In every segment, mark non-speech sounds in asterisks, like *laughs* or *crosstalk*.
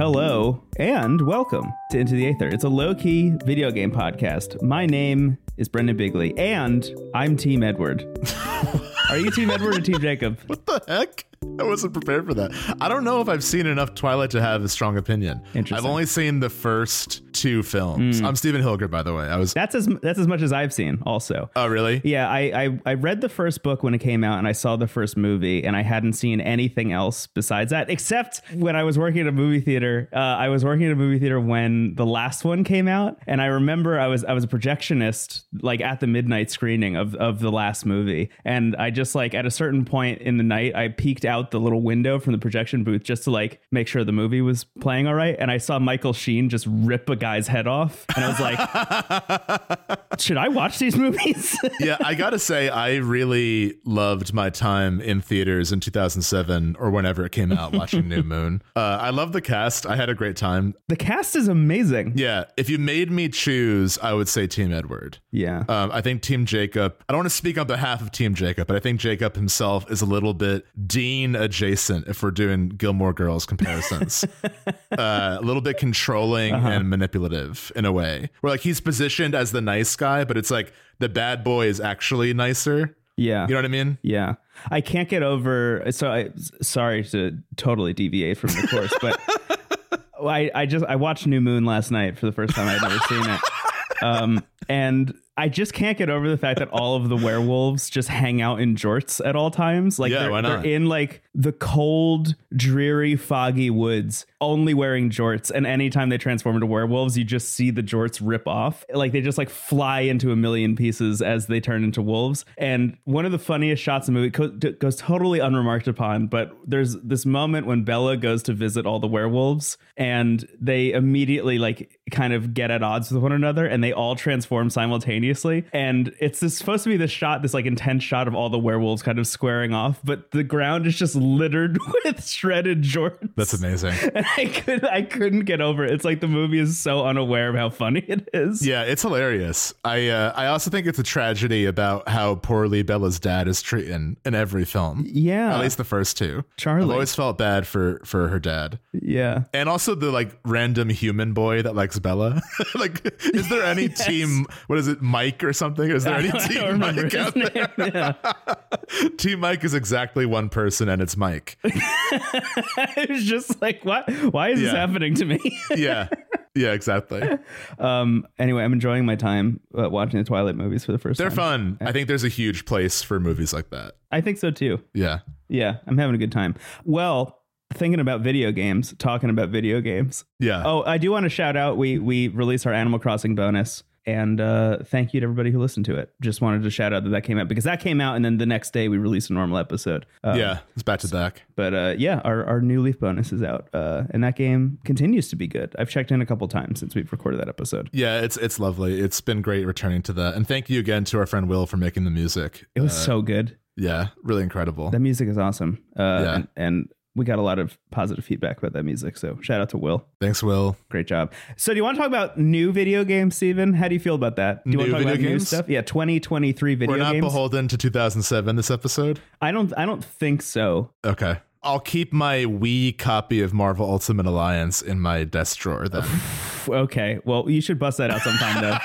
Hello and welcome to Into the Aether. It's a low key video game podcast. My name is Brendan Bigley and I'm Team Edward. *laughs* Are you Team Edward or Team Jacob? *laughs* What the heck? I wasn't prepared for that. I don't know if I've seen enough Twilight to have a strong opinion. Interesting. I've only seen the first two films. I'm Stephen Hilger, by the way. I was. That's as that's as much as I've seen. Also, Oh, really? yeah, I, I I read the first book when it came out, and I saw the first movie, and I hadn't seen anything else besides that, except when I was working at a movie theater. Uh, I was working at a movie theater when the last one came out, and I remember I was I was a projectionist, like at the midnight screening of of the last movie, and I just like at a certain point in the night, I peeked out the little window from the projection booth just to like make sure the movie was playing all right, and I saw Michael Sheen just rip a guy's head off, and I was like *laughs* should I watch these movies? *laughs* yeah, I gotta say, I really loved my time in theaters in 2007 or whenever it came out watching New *laughs* Moon. Uh, I love the cast. I had a great time. the cast is amazing. Yeah, if you made me choose, I would say Team Edward. Yeah. Um, I think Team Jacob, I don't want to speak on behalf of Team Jacob, but I think Jacob himself is a little bit Dean adjacent if we're doing Gilmore Girls comparisons. uh, a little bit controlling and manipulative in a way. Where like he's positioned as the nice guy, but it's like the bad boy is actually nicer. yeah. You know what I mean? yeah. I can't get over so I sorry to totally deviate from the course, but *laughs* I, I just I watched New Moon last night for the first time. I'd never seen it. Um and I just can't get over the fact that all of the werewolves just hang out in jorts at all times. Like Yeah, they're, why not? they're in like the cold, dreary, foggy woods, only wearing jorts. And anytime they transform into werewolves, you just see the jorts rip off. Like they just like fly into a million pieces as they turn into wolves. And one of the funniest shots in the movie co- goes totally unremarked upon, but there's this moment when Bella goes to visit all the werewolves and they immediately like kind of get at odds with one another and they all transform simultaneously. And it's this, supposed to be this shot, this like intense shot of all the werewolves kind of squaring off, but the ground is just littered *laughs* with shredded jorts. That's amazing. *laughs* And I could I couldn't get over it. It's like the movie is so unaware of how funny it is. Yeah, it's hilarious. I uh, I also think it's a tragedy about how poorly Bella's dad is treated in every film. Yeah. At least the first two. Charlie. I've always felt bad for for her dad. Yeah. And also the like random human boy that likes Bella. *laughs* like, is there any team? What is it, Mike or something? Is there any I don't team Mike out there? Yeah. Team Mike is exactly one person, and it's Mike. *laughs* it was just like, what? Why is this happening to me? *laughs* Yeah, yeah, exactly. um. Anyway, I'm enjoying my time uh, watching the Twilight movies for the first They're time. fun. I think there's a huge place for movies like that. I think so too. Yeah. Yeah, I'm having a good time. Well, thinking about video games, talking about video games. Yeah. Oh, I do want to shout out. We we released our Animal Crossing bonus, and uh, thank you to everybody who listened to it. Just wanted to shout out that that came out because that came out, and then the next day we released a normal episode. Uh, yeah. It's back to back. But uh, yeah, our, our new Leaf bonus is out, uh, and that game continues to be good. I've checked in a couple times since we've recorded that episode. Yeah, it's it's lovely. It's been great returning to that. And thank you again to our friend Will for making the music. It was so good. Yeah, really incredible. That music is awesome. Uh, Yeah. and, and we got a lot of positive feedback about that music. So shout out to Will. Thanks, Will. Great job. So do you want to talk about new video games, Steven? How do you feel about that? Do you want New to talk video about new stuff? Yeah, 2023 video games. We're not games. beholden to 2007 this episode. I don't I don't think so. Okay. I'll keep my Wii copy of Marvel Ultimate Alliance in my desk drawer then. *laughs* Okay. Well, you should bust that out sometime though.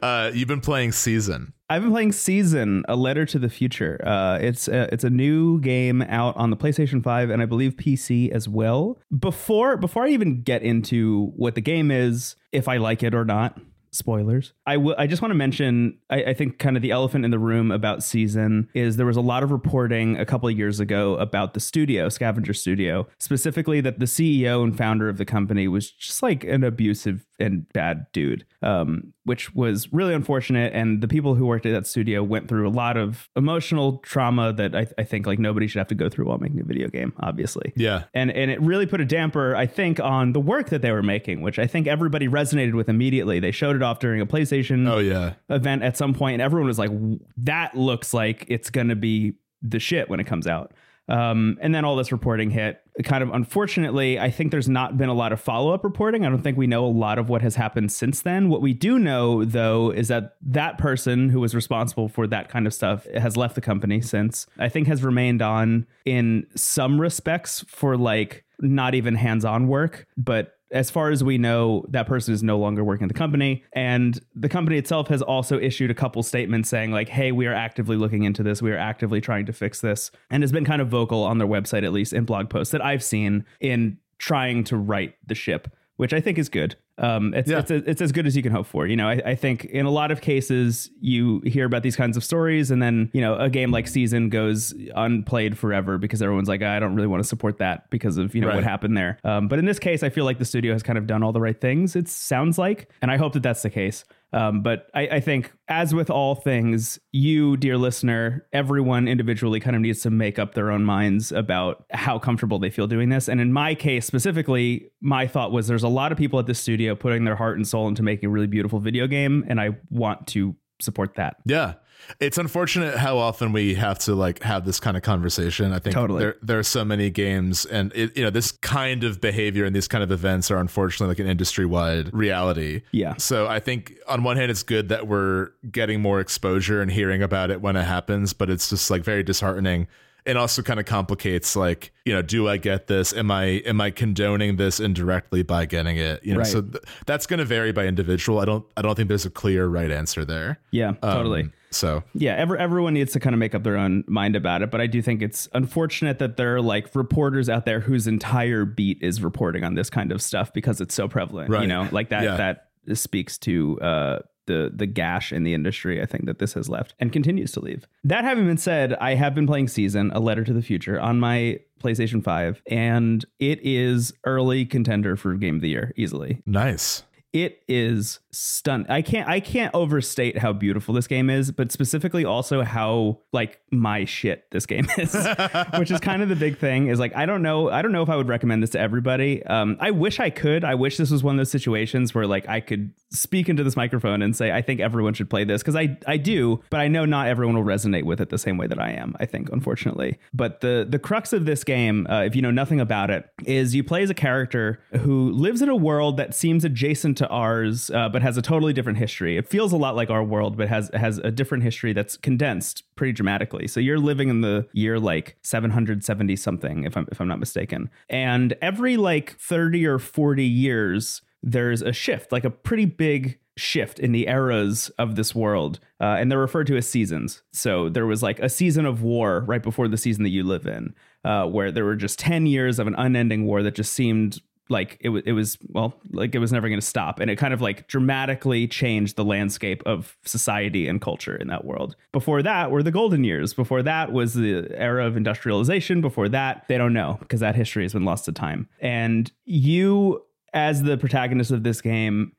*laughs* uh, you've been playing Season. I've been playing Season: A Letter to the Future. Uh, it's a, it's a new game out on the PlayStation 5 and I believe PC as well. Before before I even get into what the game is, if I like it or not, spoilers. I will. I just want to mention. I, I think kind of the elephant in the room about Season is there was a lot of reporting a couple of years ago about the studio, Scavengers Studio, specifically that the CEO and founder of the company was just like an abusive and bad dude, um, which was really unfortunate. And the people who worked at that studio went through a lot of emotional trauma that I, I think like nobody should have to go through while making a video game, obviously Yeah. and and it really put a damper i think on the work that they were making which i think everybody resonated with immediately they showed it off during a playstation Oh, yeah. event at some point and everyone was like that looks like it's going to be the shit when it comes out. Um, and then all this reporting hit. Kind of unfortunately i think there's not been a lot of follow-up reporting. I don't think we know a lot of what has happened since then. What we do know though is that that person who was responsible for that kind of stuff has left the company since i think has remained on in some respects for like not even hands-on work, but as far as we know, that person is no longer working at the company. And the company itself has also issued a couple statements saying, like, hey, we are actively looking into this. We are actively trying to fix this. And has been kind of vocal on their website, at least in blog posts that I've seen in trying to right the ship which I think is good. Um, it's Yeah. it's, it's as good as you can hope for. You know, I, I think in a lot of cases you hear about these kinds of stories, and then you know a game like Season goes unplayed forever because everyone's like, I don't really want to support that because of you know Right. what happened there. Um, but in this case, I feel like the studio has kind of done all the right things. It sounds like, and I hope that that's the case. Um, but I, I think, as with all things, you, dear listener, everyone individually kind of needs to make up their own minds about how comfortable they feel doing this. And in my case specifically, my thought was there's a lot of people at this studio putting their heart and soul into making a really beautiful video game, and I want to support that. Yeah. It's unfortunate how often we have to like have this kind of conversation. I think Totally. there there are so many games and it, you know this kind of behavior and these kind of events are unfortunately like an industry-wide reality. Yeah. So I think on one hand it's good that we're getting more exposure and hearing about it when it happens, but it's just like very disheartening and also kind of complicates like, you know, do I get this? Am I am I condoning this indirectly by getting it? You know, Right. so th- that's going to vary by individual. I don't I don't think there's a clear right answer there. Yeah, totally. Um, So Yeah, every, everyone needs to kind of make up their own mind about it. But I do think it's unfortunate that there are like reporters out there whose entire beat is reporting on this kind of stuff because it's so prevalent. You know, like that Yeah. that speaks to uh, the the gash in the industry. I think that this has left and continues to leave. That having been said, I have been playing Season, A Letter to the Future, on my PlayStation Five, and it is early contender for Game of the Year easily nice. It is stun i can't i can't overstate how beautiful this game is but specifically also how like my shit this game is *laughs* which is kind of the big thing is like i don't know i don't know if i would recommend this to everybody. Um i wish i could. I wish this was one of those situations where like i could speak into this microphone and say i think everyone should play this because i i do but i know not everyone will resonate with it the same way that i am i think unfortunately. But the the crux of this game uh, if you know nothing about it is you play as a character who lives in a world that seems adjacent to ours uh, but has a totally different history. It feels a lot like our world but has has a different history that's condensed pretty dramatically. So you're living in the year like 770 something if i'm if i'm not mistaken. And every like 30 or 40 years there's a shift like a pretty big shift in the eras of this world uh, and they're referred to as seasons. So there was like a season of war right before the season that you live in uh, where there were just 10 years of an unending war that just seemed like it was it was well like it was never going to stop. And it kind of like dramatically changed the landscape of society and culture in that world. Before that were the golden years. Before that was the era of industrialization. Before that they don't know because that history has been lost to time. And you as the protagonist of this game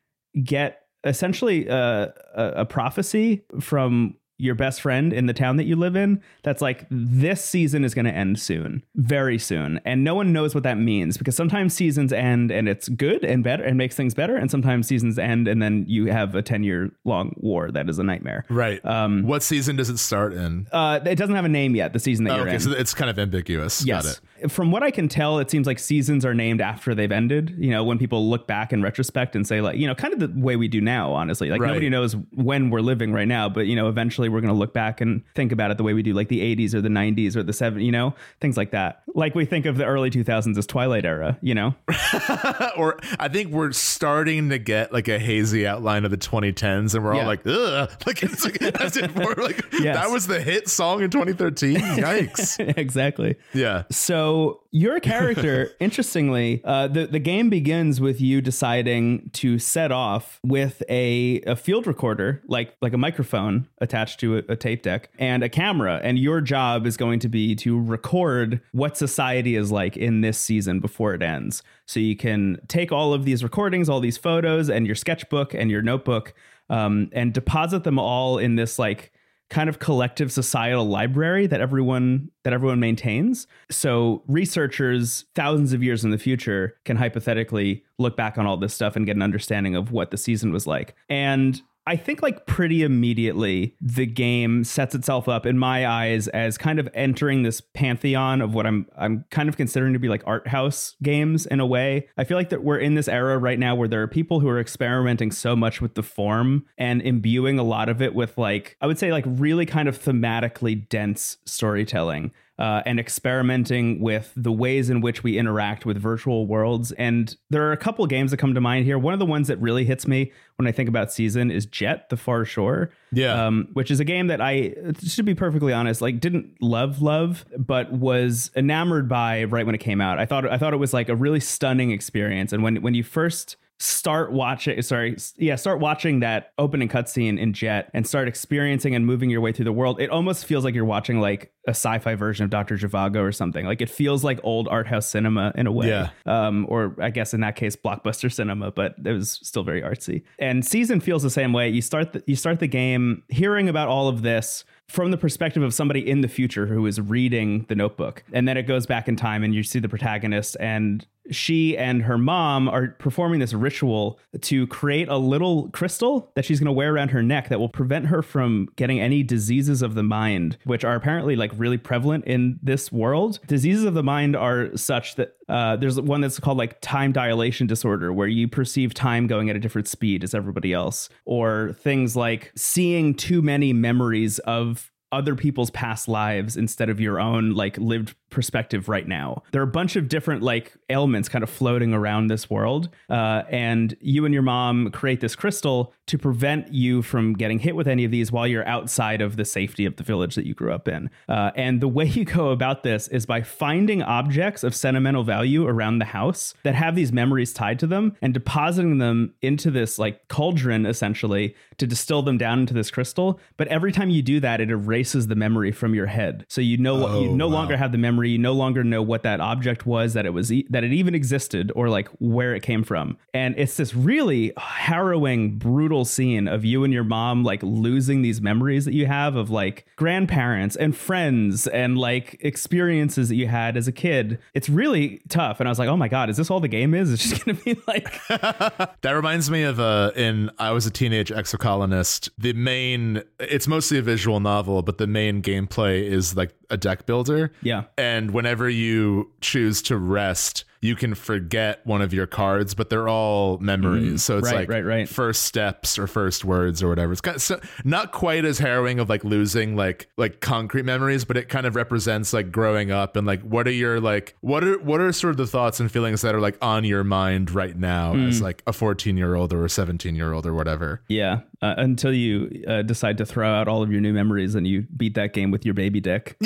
get essentially a, a, a prophecy from your best friend in the town that you live in that's like this season is going to end soon very soon and no one knows what that means because sometimes seasons end and it's good and better and makes things better and sometimes seasons end and then you have a 10 year long war that is a nightmare Right. Um, what season does it start in? uh, it doesn't have a name yet the season that Oh, you're okay, in so it's kind of ambiguous. Got Yes. From what I can tell, it seems like seasons are named after they've ended. You know, when people look back in retrospect and say, like, you know, kind of the way we do now, honestly. Like, Right. nobody knows when we're living right now, but, you know, eventually we're going to look back and think about it the way we do, like the 80s or the 90s or the 70s, you know, things like that. Like we think of the early 2000s as Twilight era, you know? *laughs* or I think we're starting to get like a hazy outline of the 2010s, and we're Yeah. all like, ugh. *laughs* Like, it's like, that's it. We're like, *laughs* Yes. that was the hit song in 2013. Yikes. exactly. yeah. So your character, *laughs* interestingly, uh, the the game begins with you deciding to set off with a, a field recorder, like like a microphone attached to a, a tape deck, and a camera. And your job is going to be to record what society is like in this season before it ends. So you can take all of these recordings, all these photos, and your sketchbook and your notebook, um, and deposit them all in this like kind of collective societal library that everyone that everyone maintains. So researchers thousands of years in the future can hypothetically look back on all this stuff and get an understanding of what the season was like. And I think like pretty immediately the game sets itself up in my eyes as kind of entering this pantheon of what I'm I'm kind of considering to be like art house games in a way. I feel like that we're in this era right now where there are people who are experimenting so much with the form and imbuing a lot of it with like I would say like really kind of thematically dense storytelling. uh, and experimenting with the ways in which we interact with virtual worlds. And there are a couple games that come to mind here. One of the ones that really hits me when I think about Season is Jet The Far Shore. Yeah. Um, which is a game that I, to be perfectly honest, like didn't love love, but was enamored by right when it came out. I thought I thought it was like a really stunning experience. And when when you first start watching sorry yeah start watching that opening cutscene in jet and start experiencing and moving your way through the world. It almost feels like you're watching like a sci-fi version of dr Zhivago or something. Like it feels like old art house cinema in a way. Yeah. um or i guess in that case blockbuster cinema but it was still very artsy. And season feels the same way. You start the, you start the game hearing about all of this from the perspective of somebody in the future who is reading the notebook. And then it goes back in time and you see the protagonist and she and her mom are performing this ritual to create a little crystal that she's going to wear around her neck that will prevent her from getting any diseases of the mind, which are apparently like really prevalent in this world. Diseases of the mind are such that uh, there's one that's called like time dilation disorder, where you perceive time going at a different speed as everybody else, or things like seeing too many memories of other people's past lives instead of your own like lived perspective right now. There are a bunch of different like ailments kind of floating around this world, uh, and you and your mom create this crystal to prevent you from getting hit with any of these while you're outside of the safety of the village that you grew up in. Uh, and the way *laughs* you go about this is by finding objects of sentimental value around the house that have these memories tied to them and depositing them into this like cauldron essentially to distill them down into this crystal. But every time you do that, it erases the memory from your head. So you know what you Oh, no wow. longer have the memory. You no longer know what that object was, that it was, e- that it even existed, or like where it came from. And it's this really harrowing, brutal scene of you and your mom like losing these memories that you have of like grandparents and friends and like experiences that you had as a kid. It's really tough. And I was like, oh my god, is this all the game is? It's just *laughs* gonna be like, *laughs* That reminds me of uh in I was a teenage exocolonist. The main it's mostly a visual novel, but the main gameplay is like a deck builder. yeah, And whenever you choose to rest, you can forget one of your cards, but they're all memories. so it's right, like right, right. first steps or first words or whatever. It's kind of so, not quite as harrowing of like losing like like concrete memories, but it kind of represents like growing up and like what are your like what are what are sort of the thoughts and feelings that are like on your mind right now Hmm. as like a 14 year old or a 17 year old or whatever. yeah. Uh, until you uh, decide to throw out all of your new memories and you beat that game with your baby dick. *laughs*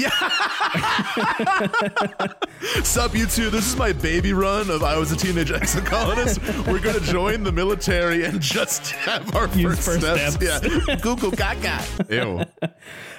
Sup, you two? This is my baby run of I was a teenage exocolonist. We're gonna join the military and just have our Use first, first steps. Yeah, Google Gaga. Ew,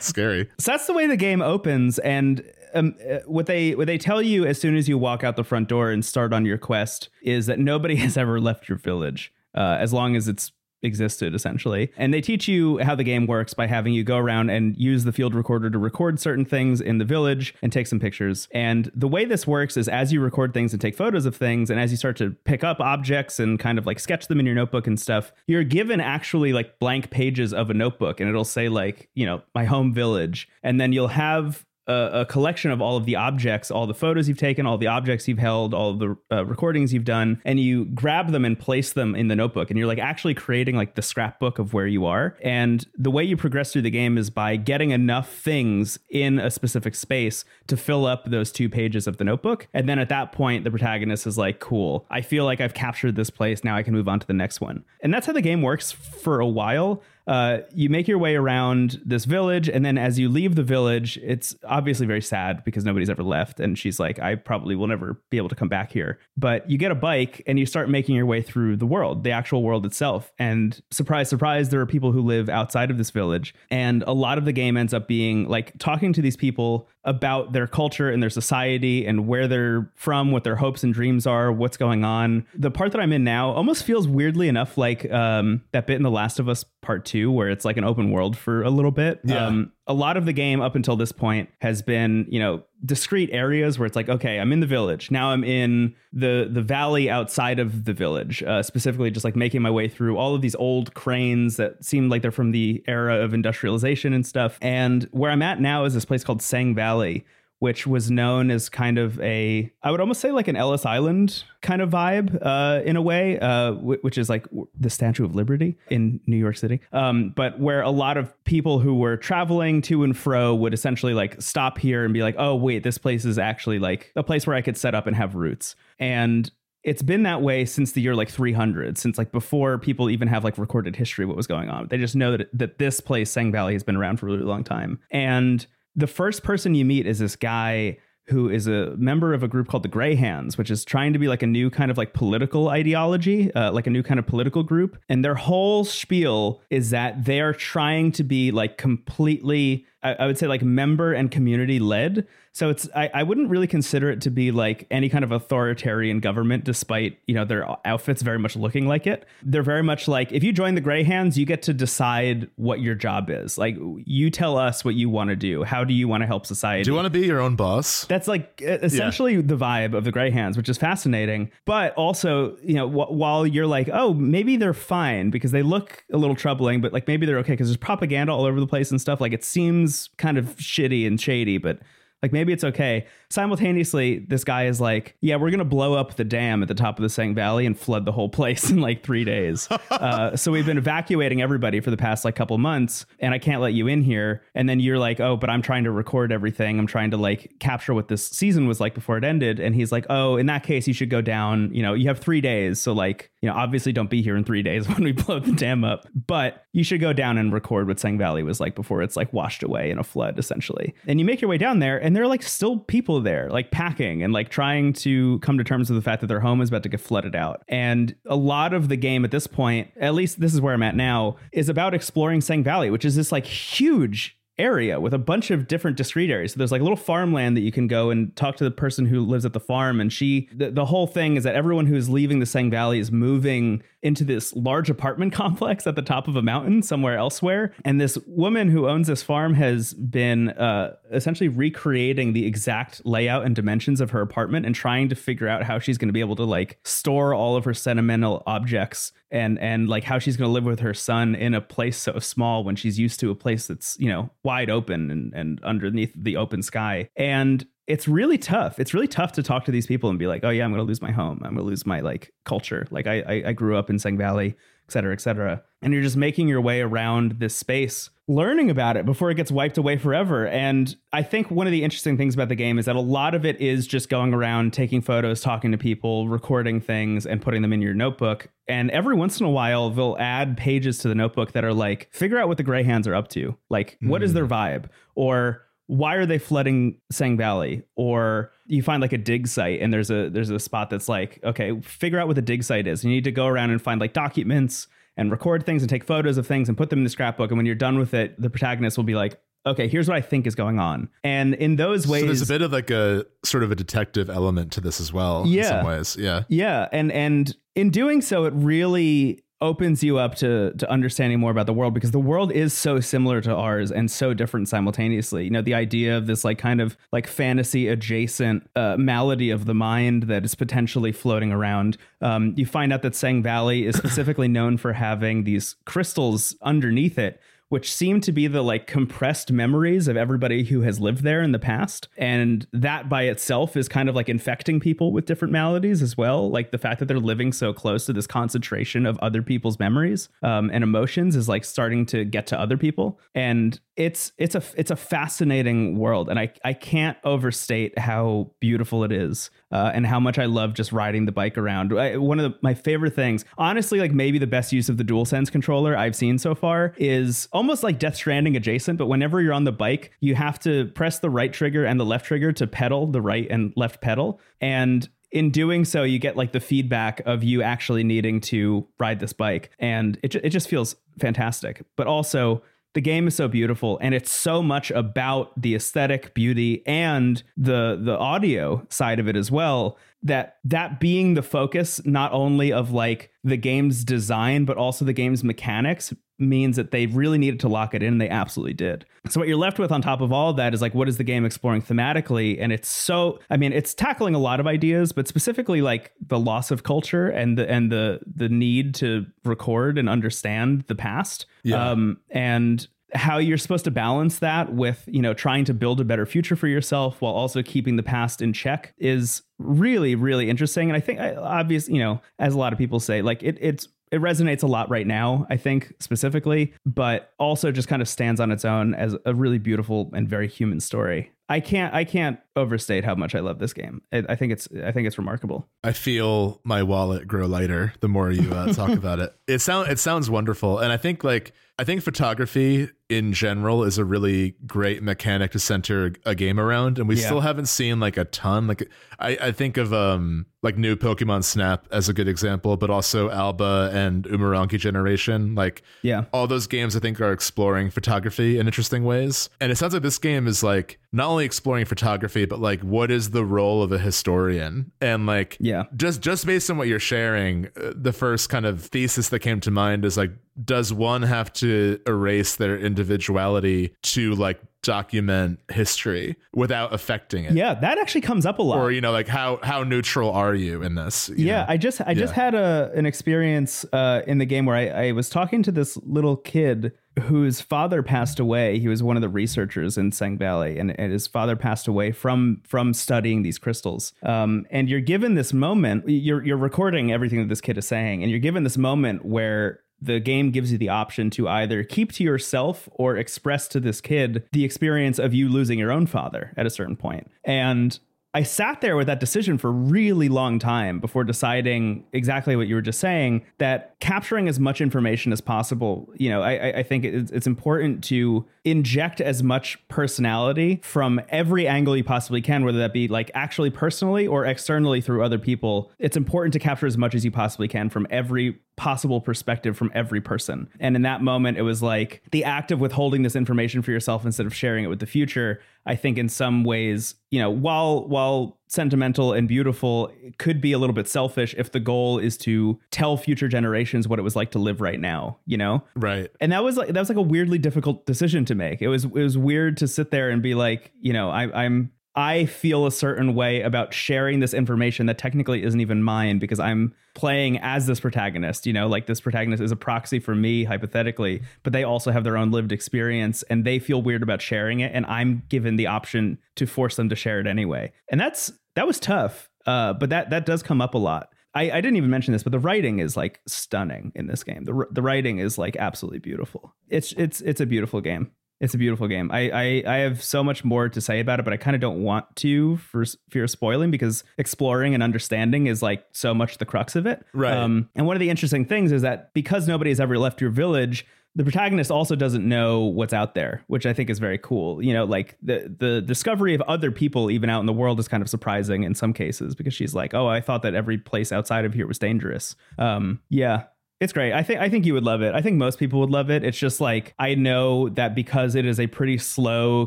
scary. So that's the way the game opens, and um, uh, what they what they tell you as soon as you walk out the front door and start on your quest is that nobody *laughs* has ever left your village, uh, as long as it's existed essentially. And they teach you how the game works by having you go around and use the field recorder to record certain things in the village and take some pictures. And the way this works is as you record things and take photos of things and as you start to pick up objects and kind of like sketch them in your notebook and stuff you're given actually like blank pages of a notebook and it'll say like you know my home village. And then you'll have a, a collection of all of the objects, all the photos you've taken, all the objects you've held, all the uh, recordings you've done, and you grab them and place them in the notebook. And you're like actually creating like the scrapbook of where you are. And the way you progress through the game is by getting enough things in a specific space to fill up those two pages of the notebook. And then at that point, the protagonist is like, cool, I feel like I've captured this place. Now I can move on to the next one. And that's how the game works for a while uh, you make your way around this village, and then as you leave the village, it's obviously very sad because nobody's ever left. And she's like, I probably will never be able to come back here. But you get a bike and you start making your way through the world, the actual world itself. And surprise, surprise, there are people who live outside of this village. And a lot of the game ends up being like talking to these people about their culture and their society and where they're from, what their hopes and dreams are, what's going on. The part that I'm in now almost feels weirdly enough like um, that bit in The Last of Us Part Two, where it's like an open world for a little bit. Yeah. Um, a lot of the game up until this point has been, you know, discrete areas where it's like, okay, I'm in the village. Now I'm in the the valley outside of the village, uh, specifically just like making my way through all of these old cranes that seem like they're from the era of industrialization and stuff. And where I'm at now is this place called Sang Valley, which was known as kind of a, I would almost say like an Ellis Island kind of vibe uh, in a way, uh, which is like the Statue of Liberty in New York City. Um, but where a lot of people who were traveling to and fro would essentially like stop here and be like, oh, wait, this place is actually like a place where I could set up and have roots. And it's been that way since the year like 300 since like before people even have like recorded history what was going on they just know that, that this place sang valley has been around for a really long time and the first person you meet is this guy who is a member of a group called the Grey Hands, which is trying to be like a new kind of like political ideology, uh, like a new kind of political group. And their whole spiel is that they are trying to be like completely, I, I would say, like member and community led. So it's I, I wouldn't really consider it to be like any kind of authoritarian government, despite you know their outfits very much looking like it. They're very much like if you join the Grey Hands, you get to decide what your job is. Like you tell us what you want to do. How do you want to help society? Do you want to be your own boss? That's like essentially yeah. the vibe of the Grey Hands, which is fascinating. But also, you know, wh- while you're like, oh, maybe they're fine because they look a little troubling, but like maybe they're okay because there's propaganda all over the place and stuff. Like it seems kind of shitty and shady, but like maybe it's okay. Simultaneously, this guy is like, yeah, we're gonna blow up the dam at the top of the Sang Valley and flood the whole place *laughs* in like three days. uh, so we've been evacuating everybody for the past like couple months, and I can't let you in here. And then you're like, oh, but I'm trying to record everything. I'm trying to like capture what this season was like before it ended. And he's like, oh, in that case, you should go down. You know, you have three days, so like, you know, obviously don't be here in three days *laughs* when we blow the dam up, but you should go down and record what Sang Valley was like before it's like washed away in a flood, essentially. And you make your way down there, and and there are like still people there, like packing and like trying to come to terms with the fact that their home is about to get flooded out. And a lot of the game at this point, at least this is where I'm at now, is about exploring Sang Valley, which is this like huge area with a bunch of different discrete areas. So there's like a little farmland that you can go and talk to the person who lives at the farm. And she, the, the whole thing is that everyone who is leaving the Sang Valley is moving into this large apartment *laughs* complex at the top of a mountain somewhere elsewhere. And this woman who owns this farm has been uh, essentially recreating the exact layout and dimensions of her apartment and trying to figure out how she's going to be able to like store all of her sentimental objects and and like how she's going to live with her son in a place so small when she's used to a place that's you know wide open and and underneath the open sky and it's really tough. It's really tough to talk to these people and be like, oh yeah, I'm going to lose my home. I'm going to lose my like culture. Like I, I, I grew up in Sang Valley, et cetera, et cetera. And you're just making your way around this space, learning about it before it gets wiped away forever. And I think one of the interesting things about the game is that a lot of it is just going around, taking photos, talking to people, recording things, and putting them in your notebook. And every once in a while, they'll add pages to the notebook that are like, figure out what the Grey Hands are up to. Like, mm. what is hmm. their vibe? Or why are they flooding Sang Valley? Or you find like a dig site and there's a there's a spot that's like, okay, figure out what the dig site is. You need to go around and find like documents and record things and take photos of things and put them in the scrapbook. And when you're done with it, the protagonist will be like, okay, here's what I think is going on. And in those ways, so there's a bit of like a sort of a detective element to this as well. Yeah, in some ways, yeah, yeah. And and in doing so, it really opens you up to to understanding more about the world because the world is so similar to ours and so different simultaneously. You know, the idea of this like kind of like fantasy adjacent uh, malady of the mind that is potentially floating around. Um, you find out that Sang Valley is specifically known for having these crystals underneath it which seem to be the like compressed memories of everybody who has lived there in the past. And that by itself is kind of like infecting people with different maladies as well. Like the fact that they're living so close to this concentration of other people's memories um, and emotions is like starting to get to other people. And it's it's a it's a fascinating world, and I I can't overstate how beautiful it is, uh, and how much I love just riding the bike around. I, one of the, my favorite things, honestly, like maybe the best use of the DualSense controller I've seen so far is almost like Death Stranding adjacent. But whenever you're on the bike, you have to press the right trigger and the left trigger to pedal the right and left pedal, and in doing so, you get like the feedback of you actually needing to ride this bike, and it it just feels fantastic. But also the game is so beautiful and it's so much about the aesthetic beauty and the the audio side of it as well that that being the focus not only of like the game's design but also the game's mechanics means that they really needed to lock it in and they absolutely did. So what you're left with on top of all of that is like what is the game exploring thematically? And it's so i mean it's tackling a lot of ideas but specifically like the loss of culture and the and the the need to record and understand the past. Yeah. um and how you're supposed to balance that with you know trying to build a better future for yourself while also keeping the past in check is really really interesting. And i think obviously you know as a lot of people say like it, it's it resonates a lot right now, I think specifically, but also just kind of stands on its own as a really beautiful and very human story. I can't I can't overstate how much I love this game. I, I think it's I think it's remarkable. I feel my wallet grow lighter the more you uh, talk *laughs* about it. It sound it sounds wonderful, and I think like I think photography in general is a really great mechanic to center a game around, and we yeah. still haven't seen like a ton. Like I, I think of um like new Pokemon Snap as a good example, but also Alba and Umurangi Generation. Like yeah, all those games I think are exploring photography in interesting ways, and it sounds like this game is like not only exploring photography, but like what is the role of a historian, and like yeah, just just based on what you're sharing, uh, the first kind of thesis that came to mind is like does one have to erase their individuality to like document history without affecting it yeah that actually comes up a lot or you know like how how neutral are you in this you yeah know? i just i yeah. just had a an experience uh in the game where I, I was talking to this little kid whose father passed away. He was one of the researchers in Sang Valley, and, and his father passed away from from studying these crystals. Um, and you're given this moment. You're you're recording everything that this kid is saying, and you're given this moment where the game gives you the option to either keep to yourself or express to this kid the experience of you losing your own father at a certain point. And I sat there with that decision for a really long time before deciding exactly what you were just saying that capturing as much information as possible, you know, I, I think it's, it's important to inject as much personality from every angle you possibly can, whether that be like actually personally or externally through other people. It's important to capture as much as you possibly can from every possible perspective from every person. And in that moment, it was like the act of withholding this information for yourself instead of sharing it with the future. I think in some ways, you know, while while sentimental and beautiful, it could be a little bit selfish if the goal is to tell future generations what it was like to live right now, you know? Right. And that was like that was like a weirdly difficult decision to make. It was it was weird to sit there and be like, you know, I, I'm I feel a certain way about sharing this information that technically isn't even mine because I'm playing as this protagonist. You know, like this protagonist is a proxy for me, hypothetically, but they also have their own lived experience and they feel weird about sharing it. And I'm given the option to force them to share it anyway. And that's that was tough. Uh, but that that does come up a lot. I, I didn't even mention this, but the writing is like stunning in this game. The the writing is like absolutely beautiful. It's it's it's a beautiful game. It's a beautiful game. I, I, I have so much more to say about it, but I kind of don't want to for fear of spoiling because exploring and understanding is like so much the crux of it. Right. Um, and one of the interesting things is that because nobody has ever left your village, the protagonist also doesn't know what's out there, which I think is very cool. You know, like the the discovery of other people even out in the world is kind of surprising in some cases because she's like, "Oh, I thought that every place outside of here was dangerous." Um, yeah, it's great. I think I think you would love it. I think most people would love it. It's just like I know that because it is a pretty slow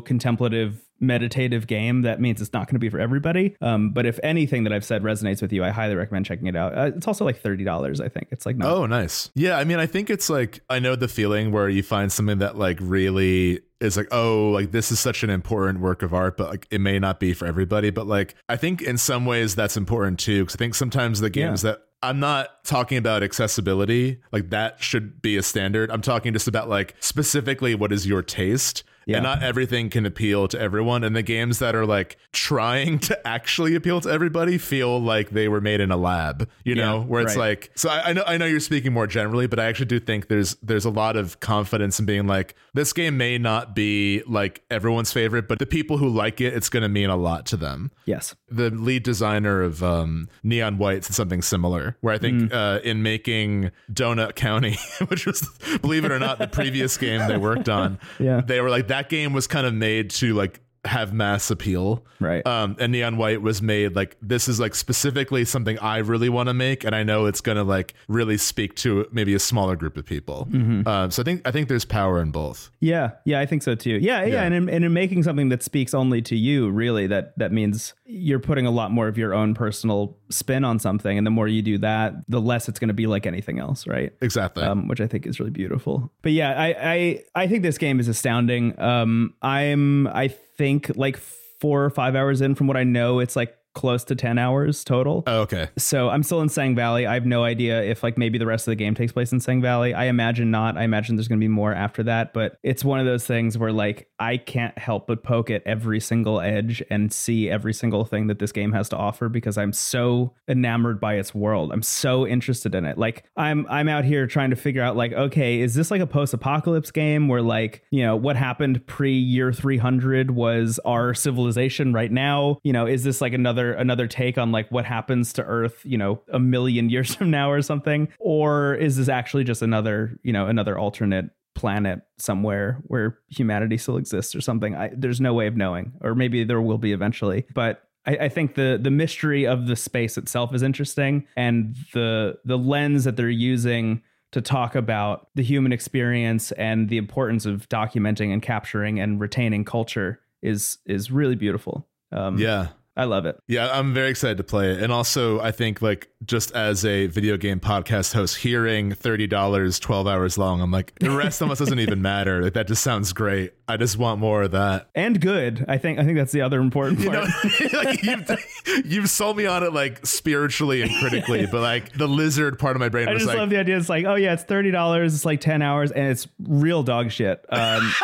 contemplative meditative game that means it's not going to be for everybody um, but if anything that i've said resonates with you i highly recommend checking it out uh, it's also like $30 i think it's like not- oh nice yeah i mean i think it's like i know the feeling where you find something that like really is like oh like this is such an important work of art but like it may not be for everybody but like i think in some ways that's important too because i think sometimes the games yeah. that I'm not talking about accessibility. Like that should be a standard. I'm talking just about like specifically what is your taste. Yeah. And not everything can appeal to everyone. And the games that are like trying *laughs* to actually appeal to everybody feel like they were made in a lab, you yeah, know, where it's right. like, so I, I, know, I know you're speaking more generally, but I actually do think there's, there's a lot of confidence in being like, this game may not be like everyone's favorite, but the people who like it, it's going to mean a lot to them. Yes. The lead designer of um, Neon White said something similar, where I think mm. uh, in making Donut County, *laughs* which was, believe it or not, the previous game they worked on, *laughs* yeah. they were like, that game was kind of made to like have mass appeal. Right. Um, and Neon White was made like this is like specifically something I really want to make, and I know it's gonna like really speak to maybe a smaller group of people. Mm-hmm. Um, so I think I think there's power in both. Yeah, yeah, I think so too. Yeah, yeah, yeah. and in, and in making something that speaks only to you, really, that that means you're putting a lot more of your own personal spin on something, and the more you do that, the less it's going to be like anything else, right? Exactly. Um, which I think is really beautiful. But yeah, I I I think this game is astounding. Um, I'm I think like four or five hours in from what I know, it's like close to 10 hours total. Oh, okay. So I'm still in Sang Valley. I have no idea if like maybe the rest of the game takes place in Sang Valley. I imagine not. I imagine there's going to be more after that, but it's one of those things where like I can't help but poke at every single edge and see every single thing that this game has to offer because I'm so enamored by its world. I'm so interested in it. Like I'm I'm out here trying to figure out like okay, is this like a post-apocalypse game where like, you know, what happened pre-year 300 was our civilization right now? You know, is this like another another take on like what happens to Earth, you know, a million *laughs* years from now or something? Or is this actually just another, you know, another alternate planet somewhere where humanity still exists or something? I, there's no way of knowing, or maybe there will be eventually. But I, I think the the mystery of the space itself is interesting, and the the lens that they're using to talk about the human experience and the importance of documenting and capturing and retaining culture is is really beautiful. Um, Yeah. I love it. Yeah, I'm very excited to play it. And also, I think, like, just as a video game podcast host, hearing $30, 12 hours long, I'm like, the rest of us doesn't even matter. Like, that just sounds great. I just want more of that. And good. I think I think that's the other important *laughs* You part. know, *laughs* like you've, you've sold me on it, like, spiritually and critically, but, like, the lizard part of my brain I just like, love the idea. It's like, oh yeah, it's thirty dollars. It's like ten hours, and it's real dog shit. Um, *laughs*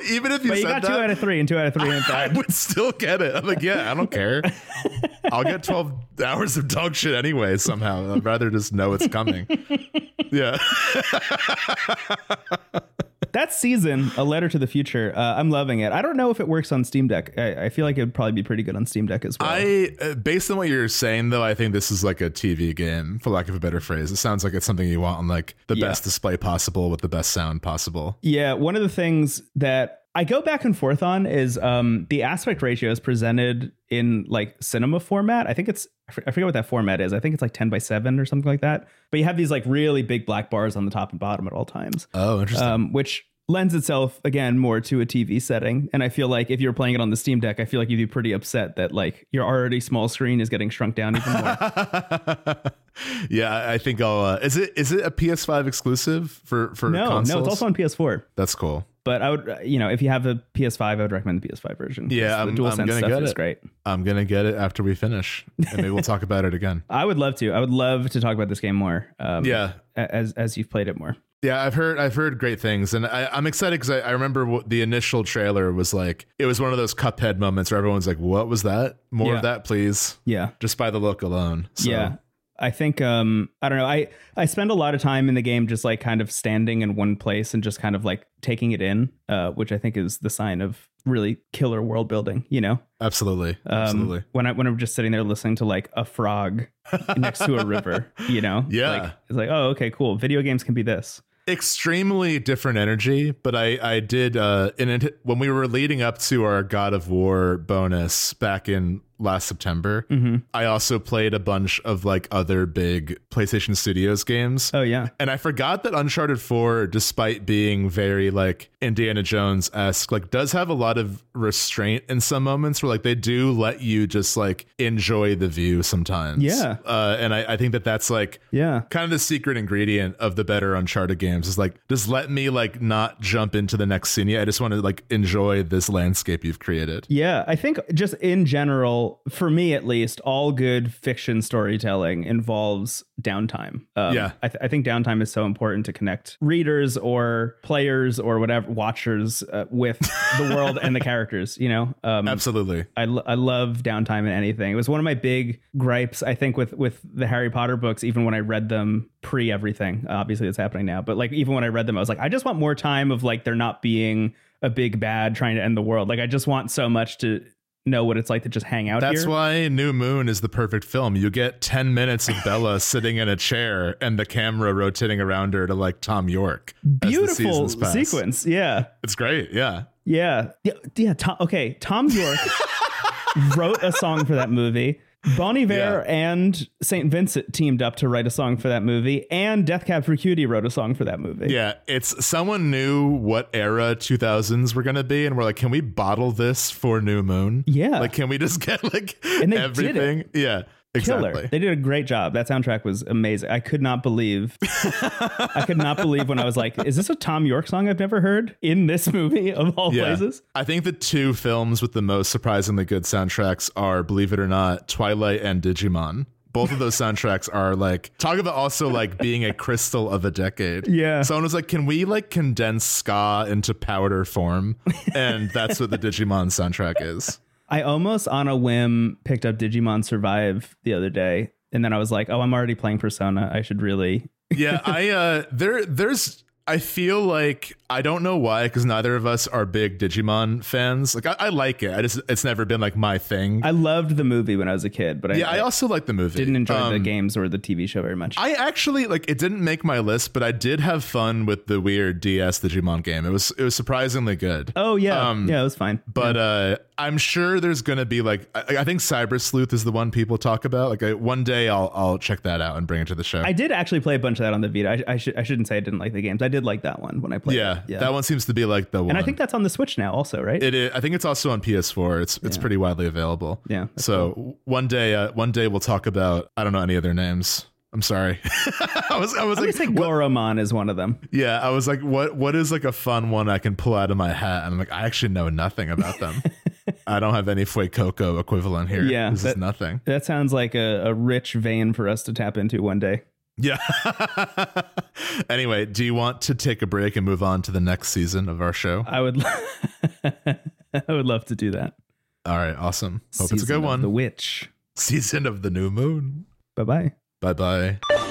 *laughs* even if you but you got that, two out of three, and two out of three ain't *laughs* I would still get it. I'm like, yeah, I don't care. *laughs* I'll get 12 hours of dog shit anyway, somehow. I'd rather just know it's coming. Yeah. That season, a letter to the future. Uh, I'm loving it. I don't know if it works on Steam Deck. I, I feel like it would probably be pretty good on Steam Deck as well. I, uh, based on what you're saying, though, I think this is like a TV game, for lack of a better phrase. It sounds like it's something you want on like the Yeah. best display possible with the best sound possible. Yeah, one of the things that I go back and forth on is um, the aspect ratio is presented in like cinema format. I think it's I for- I forget what that format is. I think it's like 10 by 7 or something like that. But you have these like really big black bars on the top and bottom at all times. Oh, interesting. Um, which lends itself again more to a TV setting. And I feel like if you're playing it on the Steam Deck, I feel like you'd be pretty upset that like your already small screen is getting shrunk down even more. *laughs* yeah, I think I'll. Uh, is it is it a PS5 exclusive for for no, consoles? no, it's also on PS4. That's cool. But I would, uh, you know, if you have a PS5, I would recommend the PS5 version. Yeah, the I'm- DualSense I'm gonna stuff get is it. great. I'm gonna get it after we finish, and maybe we'll talk about it again. *laughs* I would love to. I would love to talk about this game more. Um, Yeah, as as you've played it more. Yeah, I've heard I've heard great things, and I, I'm excited because I, I remember what the initial trailer was like. It was one of those Cuphead moments where everyone's like, "What was that? More Yeah. of that, please!" Yeah, Just by the look alone. So, yeah. I think um I don't know. I I spend a lot of time in the game just like kind of standing in one place and just kind of like taking it in, uh, which I think is the sign of really killer world building. You know, absolutely, um, absolutely. When I when I'm just sitting there listening to like a frog next to a river, you know, *laughs* Yeah. like, it's like oh okay cool. Video games can be this. Extremely different energy, but I I did uh in when we were leading up to our God of War bonus back in last September. Mm-hmm. I also played a bunch of like other big PlayStation Studios games. Oh yeah, And I forgot that Uncharted 4, despite being very like Indiana Jones esque, like does have a lot of restraint in some moments where like they do let you just like enjoy the view sometimes. Yeah. Uh, and I, I think that that's like yeah. kind of the secret ingredient of the better Uncharted games is like just let me like not jump into the next scene yet. I just want to like enjoy this landscape you've created. Yeah, I think just in general, for me at least, all good fiction storytelling involves downtime. Um, Yeah. I, th- I think downtime is so important to connect readers or players or whatever watchers uh, with the *laughs* world and the characters. You know, um, Absolutely. I, lo- I love downtime in anything. It was one of my big gripes, I think, with with the Harry Potter books. Even when I read them pre everything, obviously it's happening now. But like even when I read them, I was like, I just want more time of like there not being a big bad trying to end the world. Like I just want so much to know what it's like to just hang out That's here. why New Moon is the perfect film. You get 10 minutes of Bella *laughs* sitting in a chair and the camera rotating around her to like Thom Yorke. Beautiful sequence. Yeah. It's great. Yeah. Yeah. Yeah. yeah Thom, okay. Thom Yorke *laughs* wrote a song for that movie. Bon Iver Yeah. and St. Vincent teamed up to write a song for that movie, and Death Cab for Cutie wrote a song for that movie. Yeah. It's someone knew what era 2000s were going to be. And we're like, can we bottle this for New Moon? Yeah. Like, can we just get like And everything? Yeah. Killer. They did a great job. That soundtrack was amazing. I could not believe I could not believe when I was like, is this a Thom Yorke song I've never heard in this movie of all Yeah. places? I think the two films with the most surprisingly good soundtracks are, believe it or not, Twilight and Digimon. Both of those soundtracks are like talk about also like being a crystal of a decade. Yeah. Someone was like, "Can we like condense ska into powder form?" And that's what the Digimon soundtrack is. I almost on a whim picked up Digimon Survive the other day. And then I was like, oh, I'm already playing Persona. I should really *laughs* Yeah, I uh there there's I feel like I don't know why because neither of us are big Digimon fans. Like I, I like it. I just it's never been like my thing. I loved the movie when I was a kid, but I, yeah, I also like the movie. didn't enjoy the Um, games or the TV show very much. I actually like it didn't make my list, but I did have fun with the weird DS Digimon game. It was it was surprisingly good. oh yeah, um, yeah, it was fine. But uh, I'm sure there's gonna be like I, I think Cyber Sleuth is the one people talk about. Like I, one day I'll I'll check that out and bring it to the show. I did actually play a bunch of that on the Vita. I, I should I shouldn't say I didn't like the games. I did like that one when I played. yeah, it. yeah. that one seems to be like the one. and I think that's on the Switch now, also, right? it is. I think it's also on PS4. It's it's pretty widely available. Yeah, So one day, uh, one day we'll talk about. I don't know any of their names. I'm sorry. *laughs* I was I was I'm like, say Goromon is one of them. yeah, I was like, what what is like a fun one I can pull out of my hat? And I'm like, I actually know nothing about them. *laughs* I don't have any Fuecoco equivalent here. Yeah, this is nothing. That sounds like a, a rich vein for us to tap into one day. Yeah. *laughs* anyway, do you want to take a break and move on to the next season of our show? I would, *laughs* I would love to do that. All right, awesome. Hope it's a Season good one. The Witch. Season of the new moon. Bye bye. Bye bye.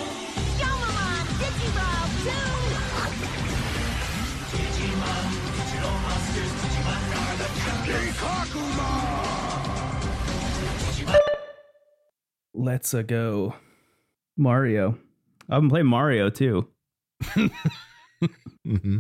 Let's uh, go. Mario. I've been playing Mario too. *laughs* hmm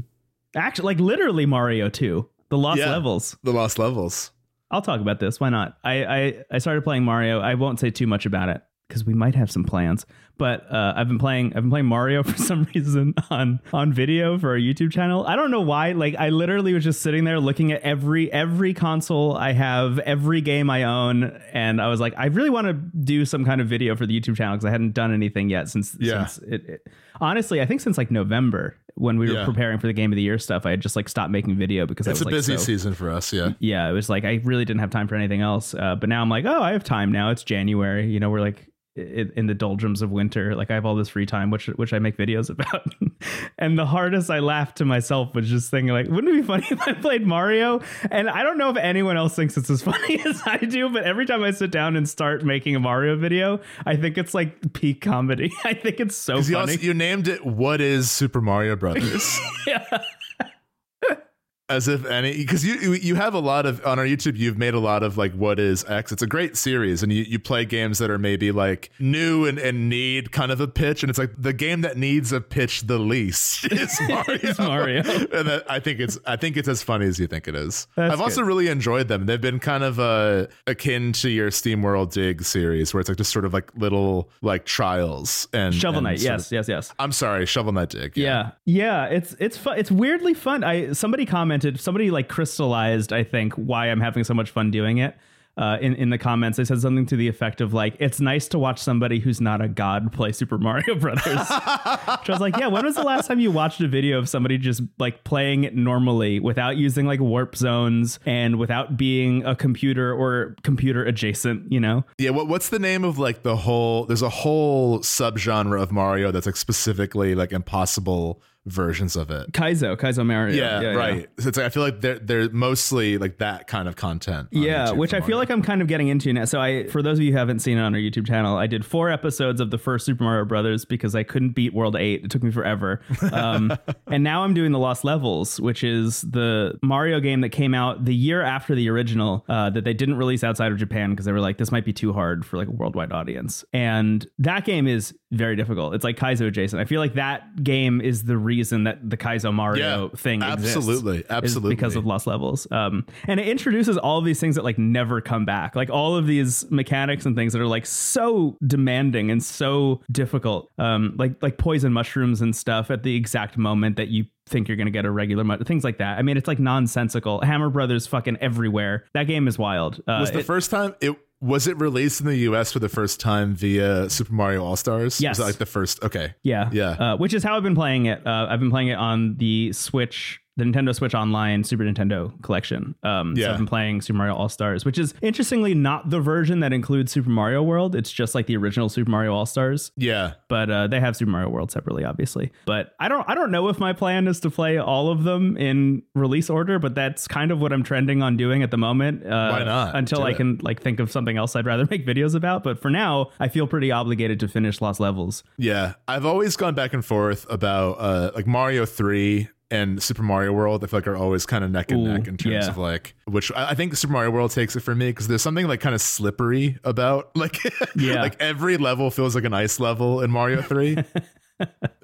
Actually, like literally Mario 2. The Lost Yeah. Levels. The lost levels. I'll talk about this. Why not? I, I, I started playing Mario. I won't say too much about it because we might have some plans. But uh, I've been playing I've been playing Mario *laughs* for some reason on on video for our YouTube channel. I don't know why. Like I literally was just sitting there looking at every every console I have, every game I own, and I was like, I really want to do some kind of video for the YouTube channel because I hadn't done anything yet since Yeah. since it, it honestly I think since like November when we were Yeah. preparing for the game of the year stuff. I had just like stopped making video because I was like, It's was a like busy so- season for us, yeah. yeah, it was like I really didn't have time for anything else. Uh, but now I'm like, oh, I have time now. It's January. You know, we're like in, in the doldrums of winter. Like I have all this free time, which which I make videos *laughs* about. and the hardest I laughed to myself was just thinking, like, wouldn't it be funny *laughs* if I played Mario? And I don't know if anyone else thinks it's as *laughs* funny as I do, but every time I sit down and start making a Mario video, I think it's like peak comedy. I think it's so 'Cause You, funny. also, you named it "What is Super Mario Brothers?" yeah. As if any, because you you- have a lot of on our YouTube. You've made a lot of like "What is X?" It's a great series, and you, you play games that are maybe like new and, and need kind of a pitch, and it's like the game that needs a pitch the least *laughs* *laughs* is Mario. It's *laughs* Mario. and that, I think it's I think it's as funny as you think it is. That's I've also really enjoyed them. They've been kind of uh, akin to your Steam World Dig series, where it's like just sort of like little like trials and Shovel Knight. sort Yes, of- yes, yes. I'm sorry, Shovel Knight Dig. Yeah, yeah, it's it's fun. It's weirdly fun. I somebody commented, somebody like crystallized, I think, why I'm having so much fun doing it. Uh, in in the comments, they said something to the effect of like, "It's nice to watch somebody who's not a god play Super Mario *laughs* Brothers." Which I was like, "Yeah, when was the last time you watched a video of somebody just like playing it normally without using like warp zones and without being a computer or computer adjacent?" You know? Yeah, what what's the name of like the whole there's a whole subgenre of Mario that's like specifically like impossible versions of it. Kaizo, Kaizo Mario. Yeah, right. So it's like, I feel like they're they're mostly like that kind of content. Yeah, YouTube which I feel like I'm kind of getting into now. So I, for those of you who haven't seen it on our YouTube channel, I did four episodes of the first Super Mario Brothers because I couldn't beat World Eight. It took me forever. Um, *laughs* and now I'm doing the Lost Levels, which is the Mario game that came out the year after the original uh, that they didn't release outside of Japan because they were like, this might be too hard for like a worldwide audience. And that game is very difficult. It's like Kaizo adjacent. I feel like that game is the reason that the Kaizo Mario Yeah, thing exists absolutely, absolutely. because of lost levels. Um and it introduces all of these things that like never come back. Like all of these mechanics and things that are like so demanding and so difficult. Um like like poison mushrooms and stuff at the exact moment that you think you're gonna get a regular things like that. I mean it's like nonsensical. Hammer brothers fucking everywhere. That game is wild. Uh, was the it- first time it Was it released in the US for the first time via Super Mario All Stars? Yes. Was that like the first? Okay. Yeah. Yeah. Uh, which is how I've been playing it. Uh, I've been playing it on the Switch, the Nintendo Switch Online Super Nintendo collection. Um, So Yeah. I've been playing Super Mario All Stars, which is interestingly not the version that includes Super Mario World. It's just like the original Super Mario All Stars. Yeah. But uh, they have Super Mario World separately, obviously. But I don't, I don't know if my plan is to play all of them in release order. But that's kind of what I'm trending on doing at the moment. Uh, Why not? Until Do I it. can like think of something else I'd rather *laughs* make videos about. But for now, I feel pretty obligated to finish Lost Levels. Yeah. I've always gone back and forth about uh like Mario 3 and Super Mario World. I feel like are always kind of neck and Ooh, neck in terms yeah. of like which I think Super Mario World takes it for me because there's something like kind of slippery about *laughs* like Yeah. like every level feels like an ice level in Mario *laughs* 3.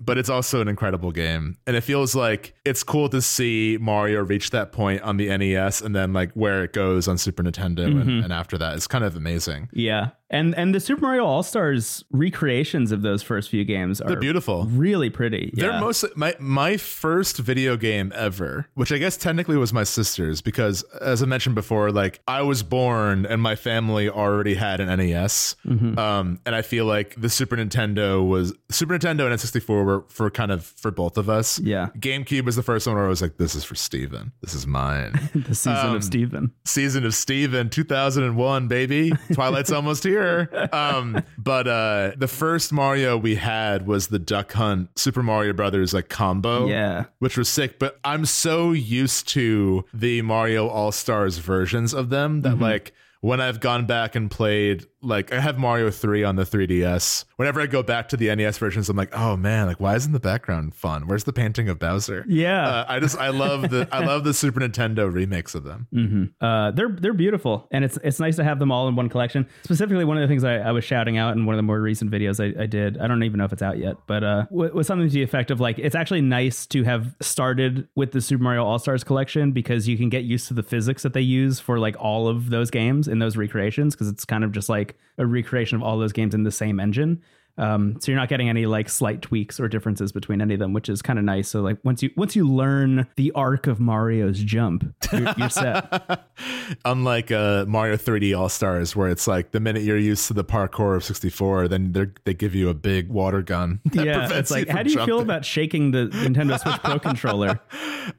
but it's also an incredible game. And it feels like it's cool to see Mario reach that point on the NES and then like where it goes on Super Nintendo Mm-hmm. and, and after that. It's kind of amazing. Yeah. And and the Super Mario All Stars recreations of those first few games are They're beautiful. really pretty. They're yeah. mostly my my first video game ever, which I guess technically was my sister's because as I mentioned before, like I was born and my family already had an NES, Mm-hmm. um, and I feel like the Super Nintendo was Super Nintendo and N64 were for kind of for both of us. Yeah. GameCube was the first one where I was like, "This is for Steven. This is mine." *laughs* the season Um, of Steven. season of Steven 2001 baby twilight's *laughs* almost here *laughs* um but uh the first mario we had was the duck hunt super mario brothers like combo Yeah. which was sick. But i'm so used to the mario all-stars versions of them that like when I've gone back and played, like I have Mario 3 on the 3DS. Whenever I go back to the NES versions, I'm like, oh man, like why isn't the background fun? Where's the painting of Bowser? Yeah. Uh, I just I love the I love the Super Nintendo remakes of them. *laughs* Uh, they're they're beautiful, and it's it's nice to have them all in one collection. Specifically, one of the things I, I was shouting out in one of the more recent videos I, I did. I don't even know if it's out yet, but uh, wa- was something to the effect of like it's actually nice to have started with the Super Mario All Stars collection because you can get used to the physics that they use for like all of those games in those recreations because it's kind of just like a recreation of all those games in the same engine. Um, so you're not getting any like slight tweaks or differences between any of them, which is kind of nice. So like once you once you learn the arc of Mario's jump, you're, you're set. *laughs* Unlike uh, Mario 3D All Stars, where it's like the minute you're used to the parkour of 64, then they they give you a big water gun. *laughs* that yeah, it's like, how do you feel about shaking the Nintendo Switch Pro *laughs* controller?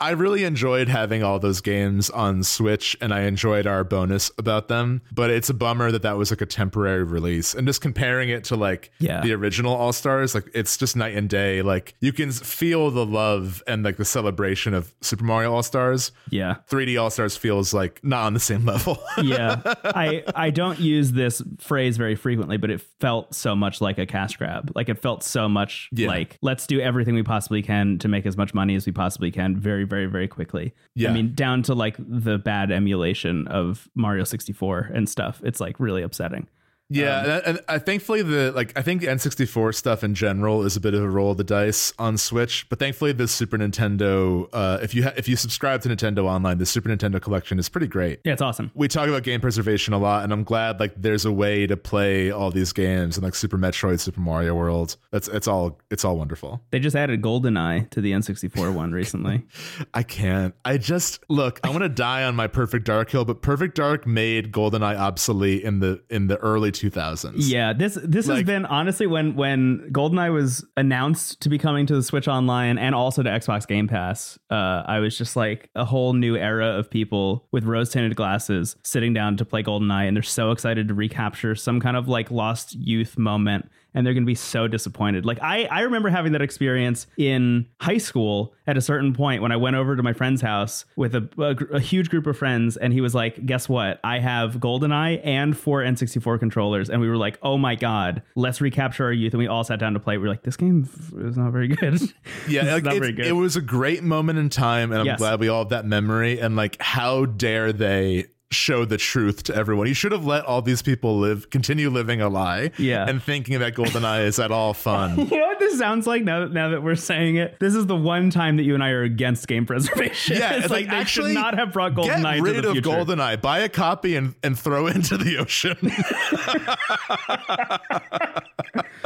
I really enjoyed having all those games on Switch, and I enjoyed our bonus about them. But it's a bummer that that was like a temporary release, and just comparing it to like Yeah. The original All Stars, like it's just night and day. Like you can feel the love and like the celebration of Super Mario All Stars. Yeah. 3D All Stars feels like not on the same level. *laughs* Yeah. I I don't use this phrase very frequently, but it felt so much like a cash grab. Like it felt so much Yeah. like let's do everything we possibly can to make as much money as we possibly can very, very, very quickly. Yeah. I mean, down to like the bad emulation of Mario 64 and stuff. It's like really upsetting. Yeah, and, and I thankfully the like I think the N64 stuff in general is a bit of a roll of the dice on Switch, but thankfully the Super Nintendo, uh, if you ha- if you subscribe to Nintendo Online, the Super Nintendo collection is pretty great. Yeah, it's awesome. We talk about game preservation a lot, and I'm glad like there's a way to play all these games and like Super Metroid, Super Mario World. That's it's all it's all wonderful. They just added GoldenEye to the N64 one recently. *laughs* I can't. I just look. I want to die on my Perfect Dark hill, but Perfect Dark made GoldenEye obsolete in the in the early 2000s. Yeah, this this has been honestly when when GoldenEye was announced to be coming to the Switch Online and also to Xbox Game Pass, uh, I was just like a whole new era of people with rose tinted glasses sitting down to play GoldenEye, and they're so excited to recapture some kind of like lost youth moment. And they're going to be so disappointed. Like I, I remember having that experience in high school at a certain point when I went over to my friend's house with a, a, a huge group of friends, and he was like, "Guess what? I have GoldenEye and four N64 controllers." And we were like, "Oh my god, let's recapture our youth!" And we all sat down to play. We were like, "This game is not very good." *laughs* Yeah, like, not very good. it was a great moment in time, and I'm Yes. glad we all have that memory. And like, how dare they show the truth to everyone? You should have let all these people live, continue living a lie. Yeah. and thinking that GoldenEye is at all fun. *laughs* you know what this sounds like now that, now that we're saying it? This is the one time that you and I are against game preservation. Yeah, *laughs* it's like, they actually should not have brought get GoldenEye rid to the of future. GoldenEye. Buy a copy and and throw it into the ocean. *laughs*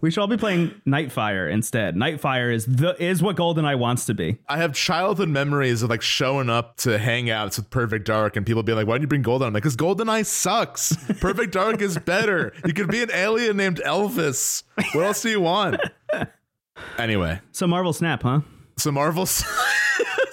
We should all be playing Nightfire instead. Nightfire is the is what GoldenEye wants to be. I have childhood memories of like showing up to hangouts with Perfect Dark and people being like, why did you bring Goldeneye? I'm like, because Goldeneye sucks. *laughs* Perfect Dark is better. You could be an alien named Elvis. What else do you want? *laughs* Anyway, So Marvel Snap, huh? so Marvel. *laughs*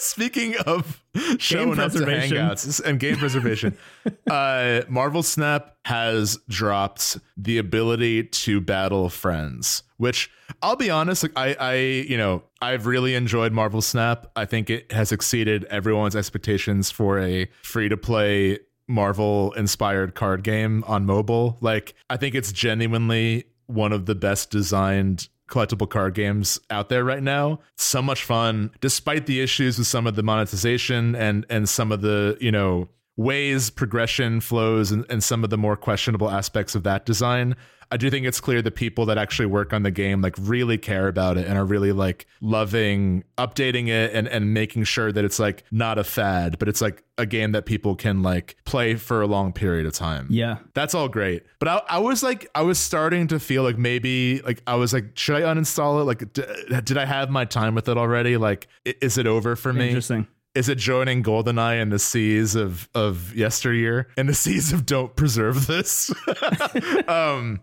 Speaking of showing up to hangouts and game preservation, *laughs* uh, Marvel Snap has dropped the ability to battle friends. Which I'll be honest, like I, I, you know, I've really enjoyed Marvel Snap. I think it has exceeded everyone's expectations for a free to play Marvel inspired card game on mobile. Like, I think it's genuinely one of the best designed collectible card games out there right now. So much fun, despite the issues with some of the monetization and and some of the, you know, ways progression flows and, and some of the more questionable aspects of that design. I do think it's clear the people that actually work on the game like really care about it and are really like loving updating it and and making sure that it's like not a fad, but it's like a game that people can like play for a long period of time. Yeah. That's all great. But I, I was like, I was starting to feel like maybe, like, I was like, should I uninstall it? Like, d- did I have my time with it already? Like, is it over for me? Interesting. Is it joining GoldenEye in the seas of of yesteryear? In the *laughs* seas of don't preserve this. *laughs* um,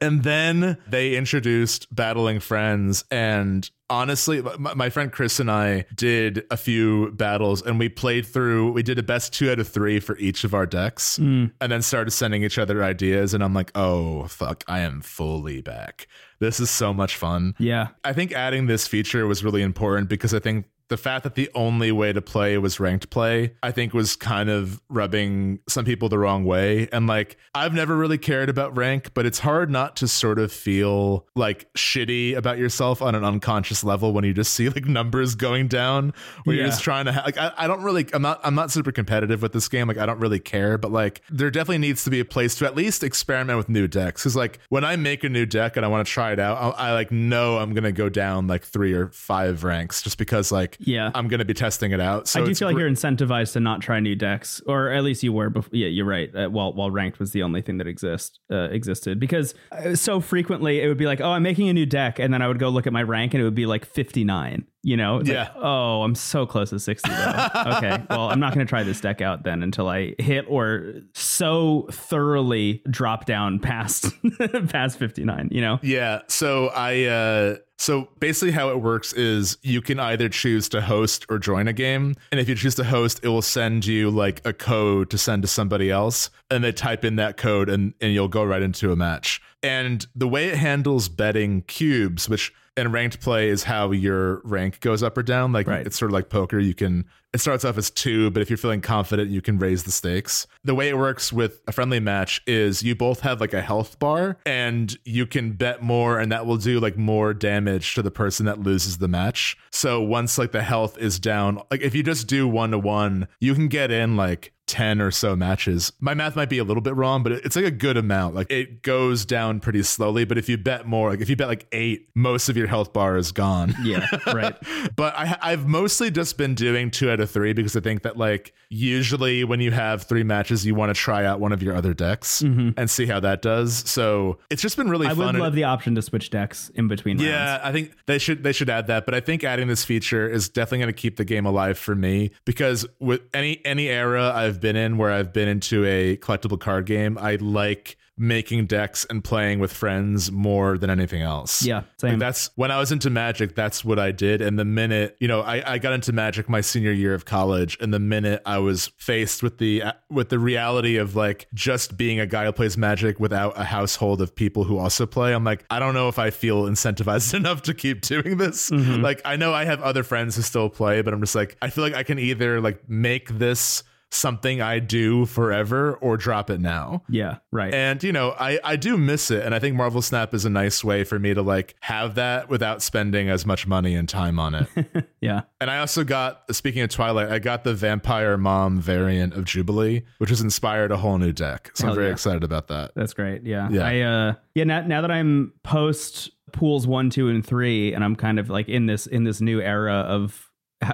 and then they introduced battling friends, and honestly, my, my friend Chris and I did a few battles, and we played through. We did a best two out of three for each of our decks, and then started sending each other ideas. And I'm like, oh fuck, I am fully back. This is so much fun. Yeah. I think adding this feature was really important because I think the fact that the only way to play was ranked play, I think was kind of rubbing some people the wrong way. And like, I've never really cared about rank, but it's hard not to sort of feel like shitty about yourself on an unconscious level when you just see like numbers going down, where you're just trying to ha- like, I, I don't really, I'm not, I'm not super competitive with this game. Like, I don't really care, but like, there definitely needs to be a place to at least experiment with new decks. Cause like, when I make a new deck and I want to try it out, I, I like know I'm going to go down like three or five ranks just because like, Yeah. I'm going to be testing it out. So I do feel like gr- you're incentivized to not try new decks, or at least you were. Before. Yeah, you're right. Uh, while while ranked was the only thing that exist uh, existed, because uh, so frequently it would be like, oh, I'm making a new deck, and then I would go look at my rank, and it would be like 59. You know? It's like, Yeah. oh, I'm so close to 60 though. okay, *laughs* well, I'm not going to try this deck out then until I hit or so thoroughly drop down past *laughs* past 59. You know? Yeah. So I uh so basically how it works is you can either choose to host or join a game. And if you choose to host, it will send you like a code to send to somebody else. And they type in that code and, and you'll go right into a match. And the way it handles betting cubes, which in ranked play is how your rank goes up or down. Like Right. it's sort of like poker. You can it starts off as two, but if you're feeling confident, you can raise the stakes. The way it works with a friendly match is you both have like a health bar and you can bet more and that will do like more damage to the person that loses the match. So once like the health is down, like if you just do one to one, you can get in like 10 or so matches. My math might be a little bit wrong, but it's like a good amount. Like it goes down pretty slowly, but if you bet more, like if you bet like 8, most of your health bar is gone. Yeah. Right. *laughs* but I, I've mostly just been doing two out of three because I think that like usually when you have three matches, you want to try out one of your other decks and see how that does. So it's just been really Mm-hmm. I would love the option to switch decks in between rounds. yeah, I think they should they should add that. But I think adding this feature is definitely going to keep the game alive for me because with any any era I've been in where I've been into a collectible card game, I like making decks and playing with friends more than anything else. Yeah, Like, same. that's when I was into Magic. That's what I did. And the minute you know, I, I got into Magic my senior year of college, and the minute I was faced with the with the reality of like just being a guy who plays Magic without a household of people who also play, I'm like, I don't know if I feel incentivized *laughs* enough to keep doing this. Mm-hmm. Like, I know I have other friends who still play, but I'm just like, I feel like I can either like make this something I do forever or drop it now. Yeah. Right. And you know, I I do miss it, and I think Marvel Snap is a nice way for me to like have that without spending as much money and time on it. *laughs* yeah. and I also got, speaking of Twilight, I got the Vampire Mom variant of Jubilee, which has inspired a whole new deck. So Hell I'm very yeah. excited about that. That's great. Yeah. Yeah. I uh yeah, now, now that I'm post pools 1, 2 and 3 and I'm kind of like in this in this new era of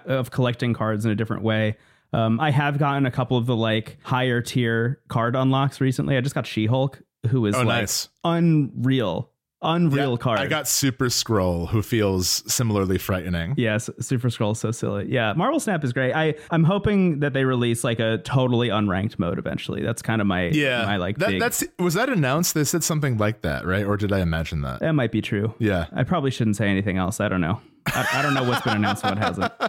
of collecting cards in a different way. Um I have gotten a couple of the like higher tier card unlocks recently. I just got She-Hulk who is Oh, like nice. unreal. unreal Yeah, card. I got Super Skrull, who feels similarly frightening. Yes, Super Skrull is so silly. Yeah, Marvel Snap is great. I I'm hoping that they release like a totally unranked mode eventually. That's kind of my Yeah, my like that, big. that's was that announced? They said something like that, right? Or did I imagine that? that might be true. Yeah, I probably shouldn't say anything else. I don't know. I, I don't know what's been announced, what hasn't. *laughs*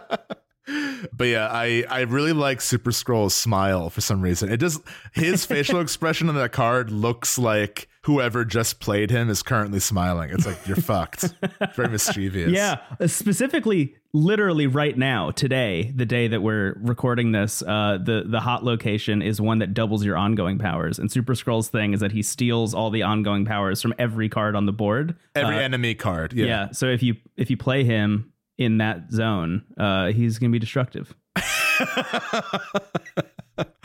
but yeah, I I really like Super Skrull's smile for some reason. It just his facial expression on that card looks like whoever just played him is currently smiling. It's like you're fucked. Very mischievous. Yeah, uh, specifically, literally right now, today, the day that we're recording this, uh, the the hot location is one that doubles your ongoing powers. And Super Skrull's thing is that he steals all the ongoing powers from every card on the board. Every Uh, enemy card. Yeah. yeah. So if you if you play him in that zone, uh, he's gonna be destructive. *laughs*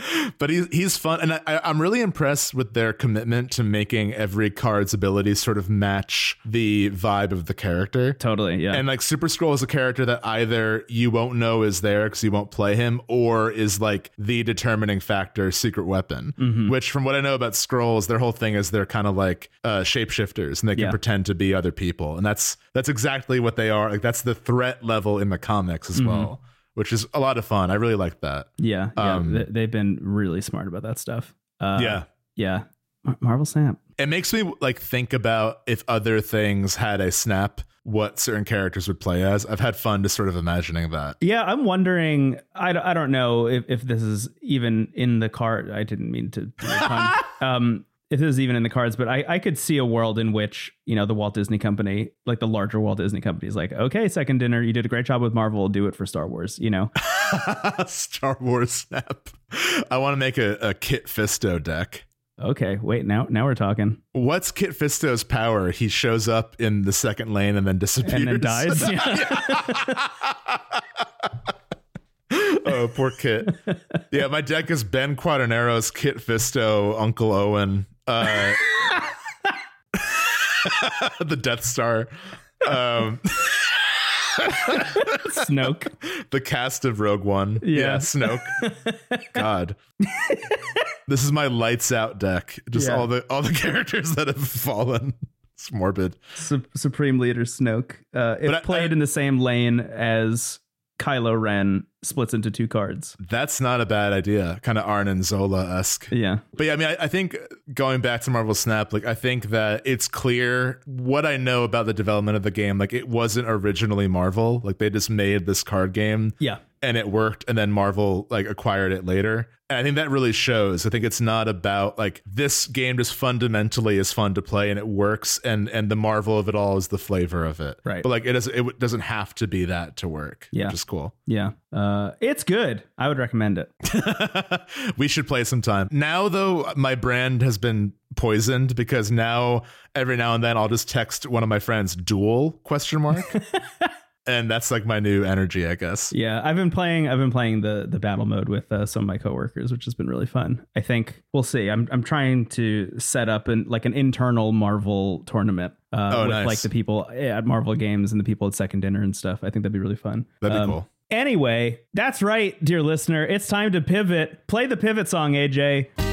*laughs* but he's he's fun, and I, I'm really impressed with their commitment to making every card's abilities sort of match the vibe of the character. Totally. Yeah. And like Super Skrull is a character that either you won't know is there because you won't play him, or is like the determining factor, secret weapon. Mm-hmm. Which, from what I know about Skrulls, their whole thing is they're kind of like uh, shapeshifters, and they can Yeah. pretend to be other people, and that's that's exactly what they are. Like that's the threat level in the comics Mm-hmm. as well, which is a lot of fun. I really like that. yeah. Yeah. um, They- they've been really smart about that stuff. Uh, yeah. Yeah. Mar- Marvel Snap. It makes me like think about if other things had a snap, what certain characters would play as. I've had fun just sort of imagining that. Yeah, I'm wondering. I, don't- I don't know if, if this is even in the card. I didn't mean to. do a pun. *laughs* um, if this is even in the cards, but I, I could see a world in which you know the Walt Disney Company, like the larger Walt Disney Company, is like, okay, second dinner, you did a great job with Marvel, do it for Star Wars. You know, *laughs* Star Wars snap. I want to make a, a Kit Fisto deck. okay, wait, now now we're talking, What's Kit Fisto's power? He shows up in the second lane and then disappears. and then dies. *laughs* *laughs* Oh, poor Kit. Yeah, my deck is Ben Quadinaros Kit Fisto, Uncle Owen, uh, *laughs* the Death Star, um, *laughs* Snoke. *laughs* the cast of Rogue One. Yeah. Snoke. God. this is my lights out deck. Just Yeah. all the all the characters that have fallen. It's morbid. Su- Supreme Leader Snoke. Uh, if But I- played I- in the same lane as Kylo Ren, splits into two cards. That's not a bad idea. Kind of Arnim Zola esque. Yeah. But yeah, I mean, I, I think going back to Marvel Snap, like I think that it's clear what I know about the development of the game. Like it wasn't originally Marvel. Like they just made this card game Yeah. And it worked, and then Marvel like acquired it later. And I think that really shows. I think it's not about like this game just fundamentally is fun to play and it works, and and the Marvel of it all is the flavor of it. Right. But like it doesn't it doesn't have to be that to work. Yeah. Which is cool. Yeah. Uh, it's good. I would recommend it. *laughs* we should play sometime. Now though, my brand has been poisoned because now every now and then I'll just text one of my friends duel question mark. *laughs* and that's like my new energy, I guess. Yeah, I've been playing. I've been playing the the battle mode with uh, some of my coworkers, which has been really fun. I think we'll see. I'm I'm trying to set up an like an internal Marvel tournament uh, Oh, with nice. like the people at Marvel Games and the people at Second Dinner and stuff. I think that'd be really fun. That'd be Um, cool. Anyway, that's right, dear listener. It's time to pivot. Play the pivot song, AJ.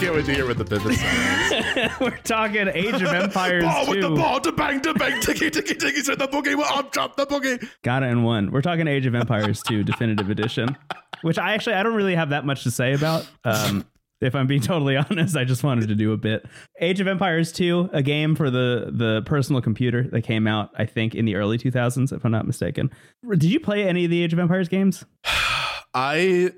Can't wait to hear what the pivot song is. *laughs* We're talking Age of Empires ball with the ball, to bang, to bang, ticky, ticky, ticky, to the boogie, well, up, drop the boogie. Got it in one. We're talking Age of Empires 2 Definitive Edition, which I actually I don't really have that much to say about. Um, if I'm being totally *laughs* honest, I just wanted to do a bit. Age of Empires 2, a game for the the personal computer that came out, I think, in the early 2000s, if I'm not mistaken. Did you play any of the Age of Empires games? *sighs* I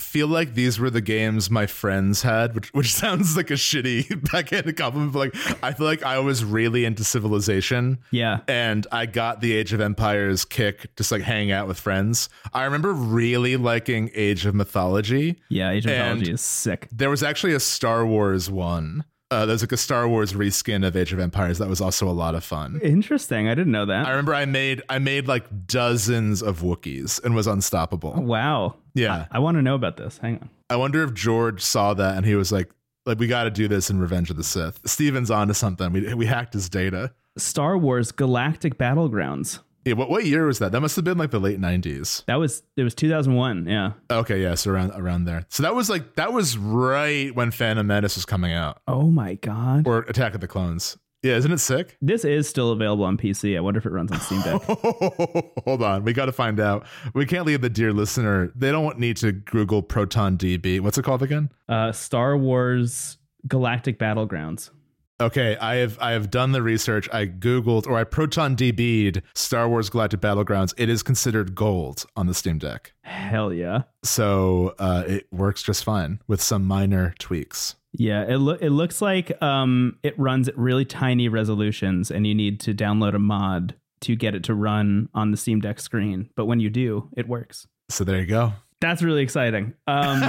feel like these were the games my friends had, which which *laughs* sounds like a shitty backhanded compliment, but like I feel like I was really into Civilization. Yeah. and I got the Age of Empires kick just like hanging out with friends. I remember really liking Age of Mythology. Yeah, Age of Mythology is sick. There was actually a Star Wars one. Uh, there's like a Star Wars reskin of Age of Empires that was also a lot of fun. Interesting. I didn't know that. I remember I made I made like dozens of Wookiees and was unstoppable. wow. Yeah. I, I want to know about this. Hang on. I wonder if George saw that and he was like, like we got to do this in Revenge of the Sith. Steven's onto something. We we hacked his data. Star Wars Galactic Battlegrounds. Yeah, what what year was that? That must have been like the late nineties. That was it was 2001. Yeah. Okay, yeah, so around around there. So that was like that was right when Phantom Menace was coming out, Oh my god. or Attack of the Clones. Yeah, isn't it sick? This is still available on PC. I wonder if it runs on Steam Deck. *laughs* Hold on, we got to find out. We can't leave the dear listener. They don't need to Google Proton DB. What's it called again? uh, Star Wars Galactic Battlegrounds. Okay, I have I have done the research. I googled or I Proton DB'd Star Wars Galactic Battlegrounds. It is considered gold on the Steam Deck, Hell yeah. so uh, it works just fine with some minor tweaks. Yeah, it lo- it looks like um it runs at really tiny resolutions and you need to download a mod to get it to run on the Steam Deck screen. But when you do, it works. So there you go. That's really exciting. Um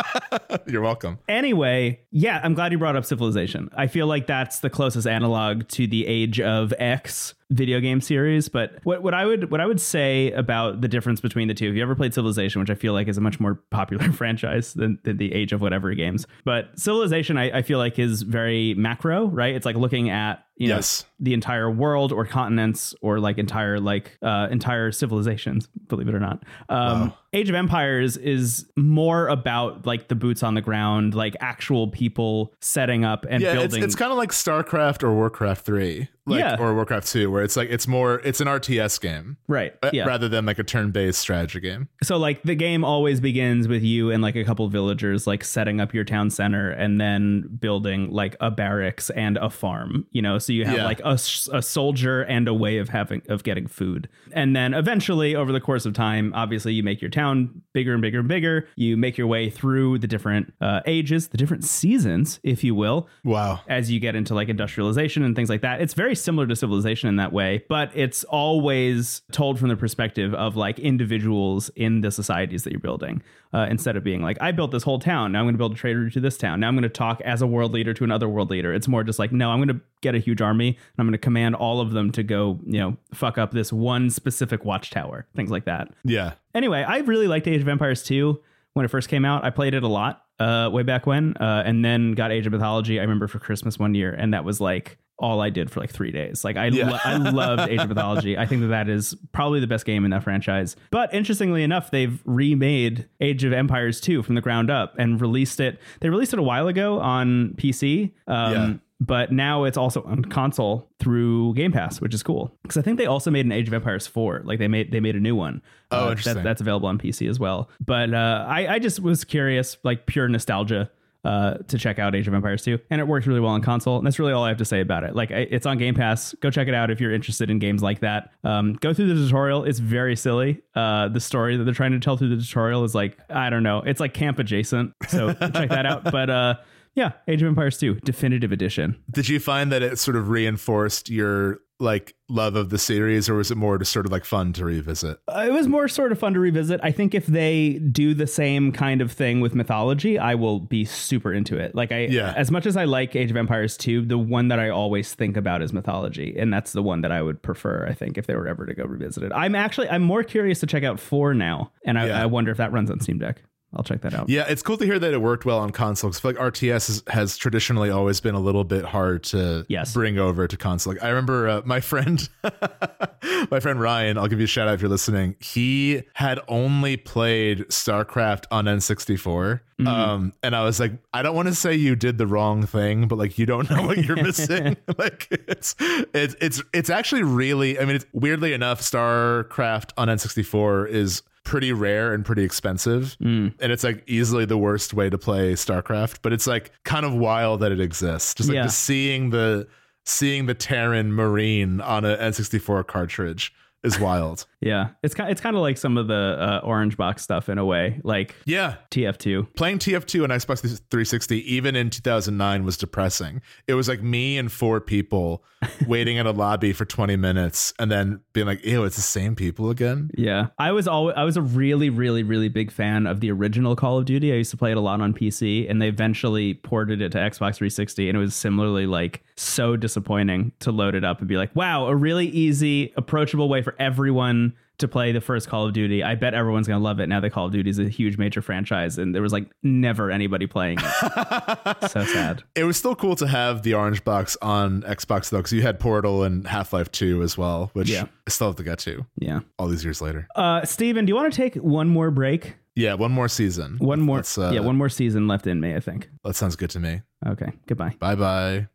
*laughs* You're welcome. anyway, yeah, I'm glad you brought up Civilization. I feel like that's the closest analog to the Age of X video game series. But what, what I would what I would say about the difference between the two, if you ever played Civilization, which I feel like is a much more popular *laughs* franchise than, than the Age of whatever games, but Civilization I, I feel like is very macro, right? It's like looking at you know Yes. the entire world or continents or like entire like uh entire civilizations believe it or not um Wow. age of empires is more about like the boots on the ground like actual people setting up and Yeah, it's, building it's kind of like StarCraft or Warcraft three, like Yeah. or Warcraft two, where it's like it's more it's an RTS game right uh, yeah rather than like a turn-based strategy game. so like the game always begins with you and like a couple villagers like setting up your town center and then building like a barracks and a farm you know so you have Yeah. like a soldier and a way of having of getting food and then eventually over the course of time obviously you make your town bigger and bigger and bigger you make your way through the different uh, ages the different seasons if you will Wow. as you get into like industrialization and things like that. It's very similar to civilization in that way, but it's always told from the perspective of like individuals in the societies that you're building. Uh, instead of being like, I built this whole town. Now I'm going to build a trade route to this town. Now I'm going to talk as a world leader to another world leader. It's more just like, no, I'm going to get a huge army and I'm going to command all of them to go, you know, fuck up this one specific watchtower, things like that. Yeah. Anyway, I really liked Age of Empires 2 when it first came out. I played it a lot uh, way back when, uh, and then got Age of Mythology. I remember for Christmas one year, and that was like all I did for like three days. Like I, Yeah. lo- I loved Age of *laughs* Mythology. I think that that is probably the best game in that franchise. But interestingly enough, they've remade Age of Empires 2 from the ground up and released it. They released it a while ago on PC. Um, Yeah. But now it's also on console through Game Pass, which is cool. Because I think they also made an Age of Empires 4. Like they made they made a new one. Oh, Uh, interesting. That, that's available on PC as well. But uh, I, I just was curious, like pure nostalgia, uh, to check out Age of Empires 2. And it works really well on console. And that's really all I have to say about it. Like it's on Game Pass. Go check it out if you're interested in games like that. Um, go through the tutorial. It's very silly. Uh, the story that they're trying to tell through the tutorial is like, I don't know. It's like camp adjacent. So *laughs* check that out. But uh, yeah, Age of Empires 2, definitive edition. Did you find that it sort of reinforced your like love of the series, or was it more just sort of like fun to revisit? Uh, it was more sort of fun to revisit. I think if they do the same kind of thing with mythology, I will be super into it. Like I Yeah. as much as I like Age of Empires 2, the one that I always think about is mythology, and that's the one that I would prefer, I think, if they were ever to go revisit it. I'm actually I'm more curious to check out 4 now, and I, Yeah. I wonder if that runs on Steam Deck. I'll check that out. Yeah, it's cool to hear that it worked well on console. 'cause I feel like RTS has, has traditionally always been a little bit hard to Yes. bring over to console. Like I remember uh, my friend, *laughs* my friend Ryan. I'll give you a shout out if you're listening. He had only played StarCraft on N64, um, and I was like, I don't want to say you did the wrong thing, but like you don't know what you're *laughs* missing. *laughs* like it's it's it's it's actually really. I mean, it's, weirdly enough, StarCraft on N64 is pretty rare and pretty expensive. Mm. And it's like easily the worst way to play starcraft but it's like kind of wild that it exists. Just like Yeah. just seeing the seeing the terran marine on an N64 cartridge is wild Yeah. It's kind it's kind of like some of the uh, Orange Box stuff in a way, like yeah TF2. playing tf2 and xbox 360 even in 2009 was depressing it was like me and four people *laughs* waiting in a lobby for 20 minutes and then being like ew it's the same people again Yeah, I was always I was a really really really big fan of the original Call of Duty. I used to play it a lot on PC, and they eventually ported it to Xbox 360, and it was similarly like so disappointing to load it up and be like, wow, a really easy, approachable way for everyone to play the first Call of Duty. I bet everyone's gonna love it now that Call of Duty is a huge major franchise, and there was like never anybody playing it. *laughs* so sad. It was still cool to have the orange box on Xbox though, because you had Portal and Half Life 2 as well, which Yeah. I still have to get to Yeah. all these years later. Uh, Steven, do you want to take one more break? Yeah, one more season. One more. Uh, yeah, one more season left in May, I think. That sounds good to me. Okay. Goodbye. Bye bye.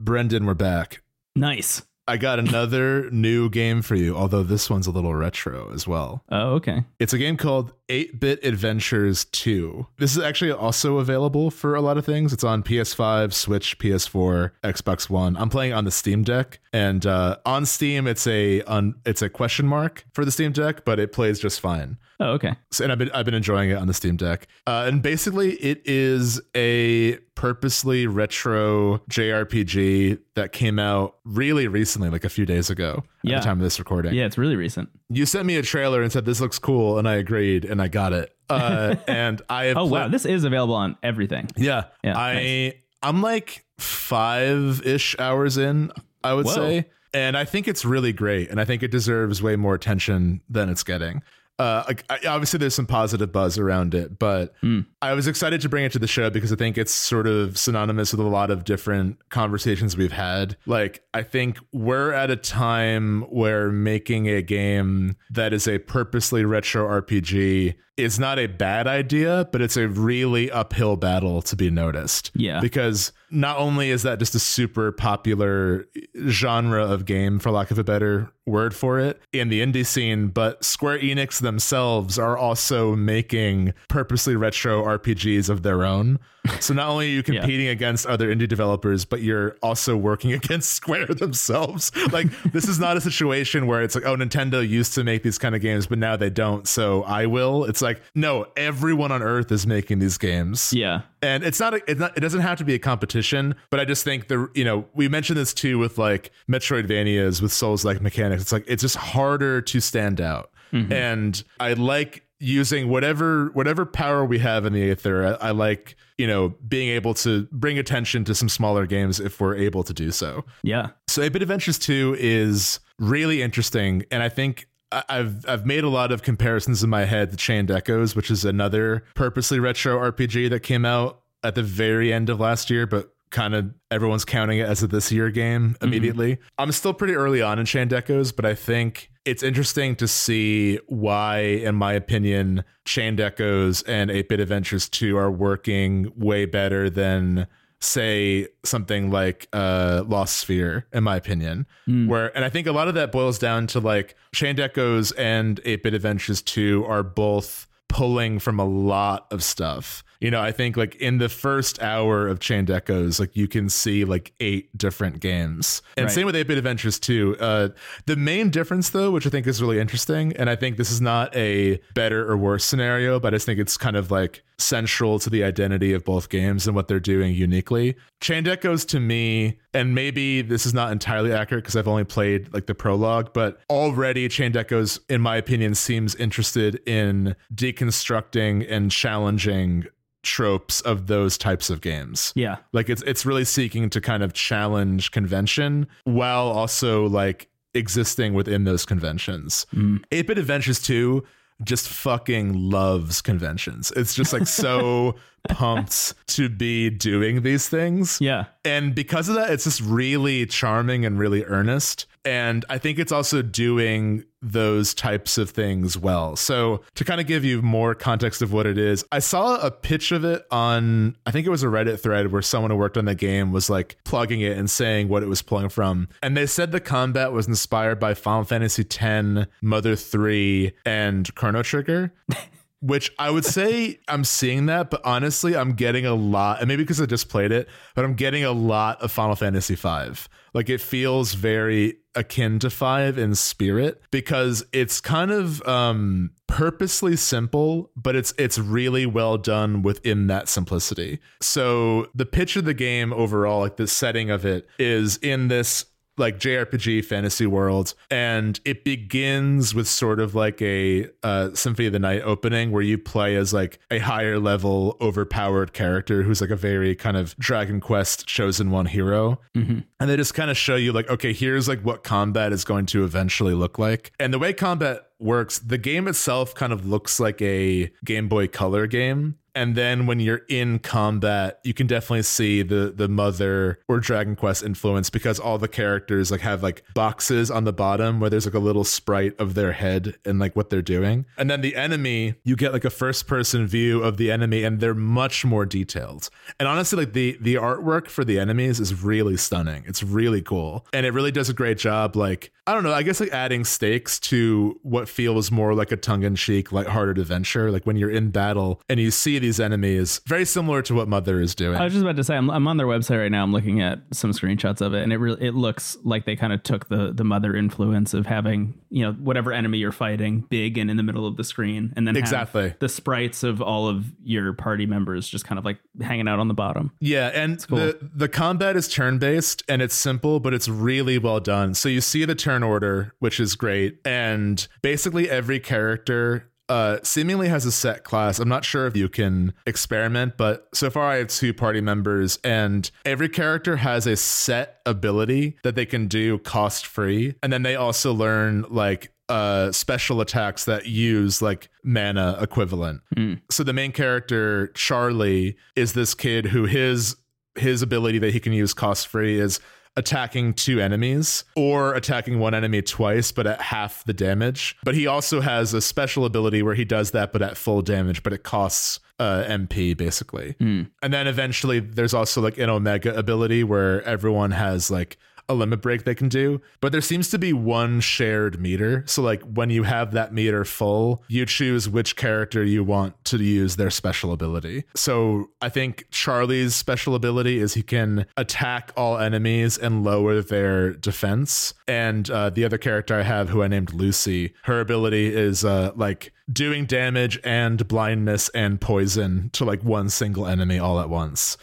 Brendan, we're back. Nice. I got another new game for you, although this one's a little retro as well. Oh, okay. It's a game called 8 Bit Adventures 2. This is actually also available for a lot of things. It's on PS5, Switch, PS4, Xbox One. I'm playing on the Steam Deck, and uh, on Steam, it's a un, it's a question mark for the Steam Deck, but it plays just fine. Oh, okay. So, and I've been I've been enjoying it on the Steam Deck. Uh, and basically, it is a purposely retro JRPG that came out really recently, like a few days ago at Yeah. the time of this recording. Yeah, it's really recent. You sent me a trailer and said this looks cool, and I agreed, and I got it. Uh, *laughs* and I have Oh pla- wow, this is available on everything. yeah, Yeah, I I'm like five ish hours in, I would Whoa. say, and I think it's really great, and I think it deserves way more attention than it's getting. Uh, I, obviously, there's some positive buzz around it, but Hmm. I was excited to bring it to the show because I think it's sort of synonymous with a lot of different conversations we've had. Like, I think we're at a time where making a game that is a purposely retro RPG is not a bad idea, but it's a really uphill battle to be noticed. Yeah. Because not only is that just a super popular genre of game, for lack of a better word for it, in the indie scene, but Square Enix themselves are also making purposely retro RPGs of their own. So not only are you competing against other indie developers, but you're also working *laughs* against Square themselves. Like this is not a situation where it's like, oh, Nintendo used to make these kind of games, but now they don't, so I will. It's like, no, everyone on earth is making these games Yeah. and it's not, a, it's not it doesn't have to be a competition but i just think the you know we mentioned this too with like metroidvanias with souls like mechanics it's like it's just harder to stand out mm-hmm. and i like using whatever whatever power we have in the aether I, I like you know being able to bring attention to some smaller games if we're able to do so Yeah. so 8-Bit Adventures 2 is really interesting, and I think I've I've made a lot of comparisons in my head to Chained Echoes, which is another purposely retro RPG that came out at the very end of last year, but kind of everyone's counting it as a this year game immediately. I'm still pretty early on in Chained Echoes, but I think it's interesting to see why, in my opinion, Chained Echoes and 8-Bit Adventures 2 are working way better than say something like uh Lost Sphear in my opinion. Where and i think a lot of that boils down to like chained echoes and 8-bit adventures 2 are both pulling from a lot of stuff you know i think like in the first hour of chained echoes like you can see like eight different games and Right. same with 8-bit adventures 2 uh the main difference though which i think is really interesting and i think this is not a better or worse scenario but i just think it's kind of like central to the identity of both games and what they're doing uniquely. Chained Echoes to me, and maybe this is not entirely accurate because I've only played like the prologue, but already Chained Echoes, in my opinion, seems interested in deconstructing and challenging tropes of those types of games. Yeah. Like it's it's really seeking to kind of challenge convention while also like existing within those conventions. Mm. 8-Bit Adventures 2 just fucking loves conventions. It's just like so *laughs* pumped to be doing these things. Yeah. And because of that, it's just really charming and really earnest. And I think it's also doing those types of things well. So, to kind of give you more context of what it is, I saw a pitch of it on, I think it was a Reddit thread where someone who worked on the game was like plugging it and saying what it was pulling from. And they said the combat was inspired by Final Fantasy X, Mother 3, and Chrono Trigger *laughs* which I would say I'm seeing that, but honestly, I'm getting a lot, and maybe because I just played it, but I'm getting a lot of Final Fantasy V. Like it feels very akin to five in spirit because it's kind of um purposely simple but it's it's really well done within that simplicity so the pitch of the game overall like the setting of it is in this like JRPG fantasy world, and it begins with sort of like a uh, Symphony of the Night opening where you play as like a higher level, overpowered character who's like a very kind of Dragon Quest chosen one hero, and they just kind of show you like, okay, here's like what combat is going to eventually look like, and the way combat works, the game itself kind of looks like a Game Boy Color game. And then when you're in combat, you can definitely see the the mother or Dragon Quest influence because all the characters like have like boxes on the bottom where there's like a little sprite of their head and like what they're doing. And then the enemy, you get like a first person view of the enemy and they're much more detailed. And honestly, like the the artwork for the enemies is really stunning. It's really cool. And it really does a great job like I don't know, I guess like adding stakes to what feels more like a tongue-in-cheek, lighthearted adventure. Like when you're in battle and you see these enemies, very similar to what Mother is doing. I was just about to say I'm, I'm on their website right now. I'm looking at some screenshots of it, and it really it looks like they kind of took the the mother influence of having you know whatever enemy you're fighting big and in the middle of the screen, and then have Exactly. the sprites of all of your party members just kind of like hanging out on the bottom. Yeah, and cool. the the combat is turn based and it's simple, but it's really well done. So you see the turn order, which is great, and basically every character uh seemingly has a set class. I'm not sure if you can experiment, but so far I have two party members and every character has a set ability that they can do cost free. And then they also learn like uh special attacks that use like mana equivalent. So the main character Charlie is this kid who his his ability that he can use cost free is attacking two enemies or attacking one enemy twice but at half the damage. But he also has a special ability where he does that but at full damage but it costs uh mp basically. And then eventually there's also like an omega ability where everyone has like a limit break they can do, but there seems to be one shared meter. So, like, when you have that meter full, you choose which character you want to use their special ability. So, I think Charlie's special ability is he can attack all enemies and lower their defense. And uh, the other character I have, who I named Lucy, her ability is uh, like doing damage and blindness and poison to like one single enemy all at once.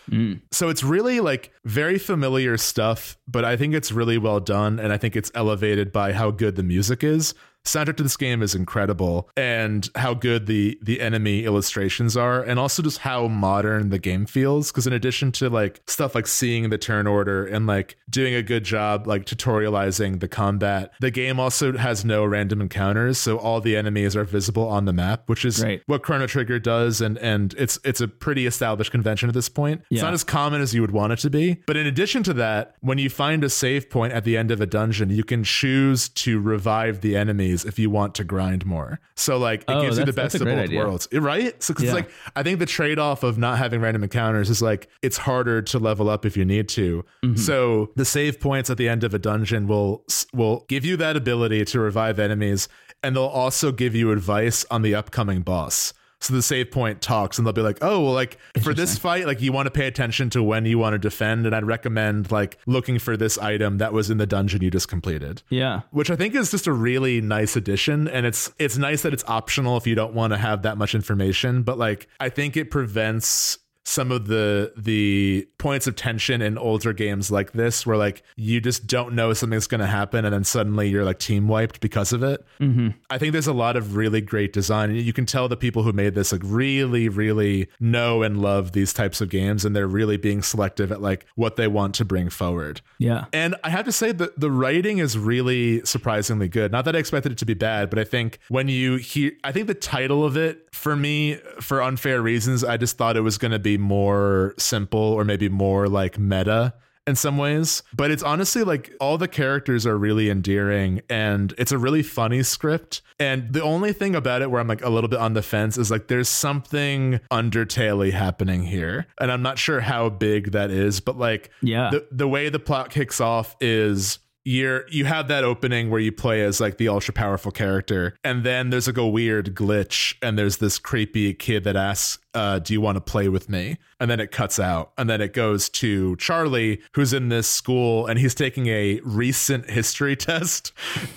So it's really like very familiar stuff, but I think it's really well done and I think it's elevated by how good the music is. Soundtrack to this game is incredible and how good the the enemy illustrations are and also just how modern the game feels because in addition to like stuff like seeing the turn order and like doing a good job like tutorializing the combat, the game also has no random encounters so all the enemies are visible on the map, which is Right. what Chrono Trigger does and and it's it's a pretty established convention at this point. It's not as common as you would want it to be. But in addition to that, when you find a save point at the end of a dungeon, you can choose to revive the enemies if you want to grind more. So like it Oh, gives you the best of both idea. worlds. Right? So Yeah. it's like I think the trade-off of not having random encounters is like it's harder to level up if you need to. Mm-hmm. So the save points at the end of a dungeon will will give you that ability to revive enemies and they'll also give you advice on the upcoming boss. So the save point talks and they'll be like, oh, well, like for this fight, like you want to pay attention to when you want to defend. And I'd recommend like looking for this item that was in the dungeon you just completed. Yeah. Which I think is just a really nice addition. And it's it's nice that it's optional if you don't want to have that much information. But like I think it prevents some of the the points of tension in older games like this where like you just don't know something's going to happen and then suddenly you're like team wiped because of it mm-hmm. I think there's a lot of really great design. You can tell the people who made this like really, really know and love these types of games, and they're really being selective at like what they want to bring forward. Yeah. And I have to say that the writing is really surprisingly good. Not that I expected it to be bad, but I think when you hear, I think the title of it for me, for unfair reasons, I just thought it was going to be more simple or maybe more like meta in some ways. But it's honestly like all the characters are really endearing and it's a really funny script. And the only thing about it where I'm like a little bit on the fence is like there's something Undertale happening here. And I'm not sure how big that is, but like Yeah. the, the way the plot kicks off is you're you have that opening where you play as like the ultra powerful character and then there's like a weird glitch and there's this creepy kid that asks uh, do you want to play with me? And then it cuts out. And then it goes to Charlie, who's in this school and he's taking a recent history *laughs* test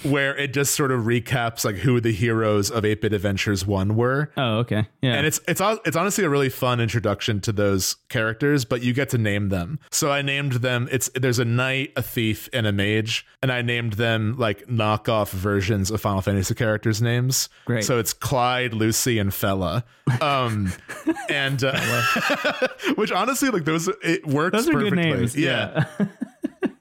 where it just sort of recaps like who the heroes of 8-Bit Adventures 1 were. Oh, okay. Yeah. And it's it's it's honestly a really fun introduction to those characters, but you get to name them. So I named them. It's there's a knight, a thief, and a mage, and I named them like knockoff versions of Final Fantasy characters' names. Great. So it's Clyde, Lucy, and Fella. Um, *laughs* and uh, *laughs* which honestly, like those, it works. Those are good perfectly. names. yeah. *laughs*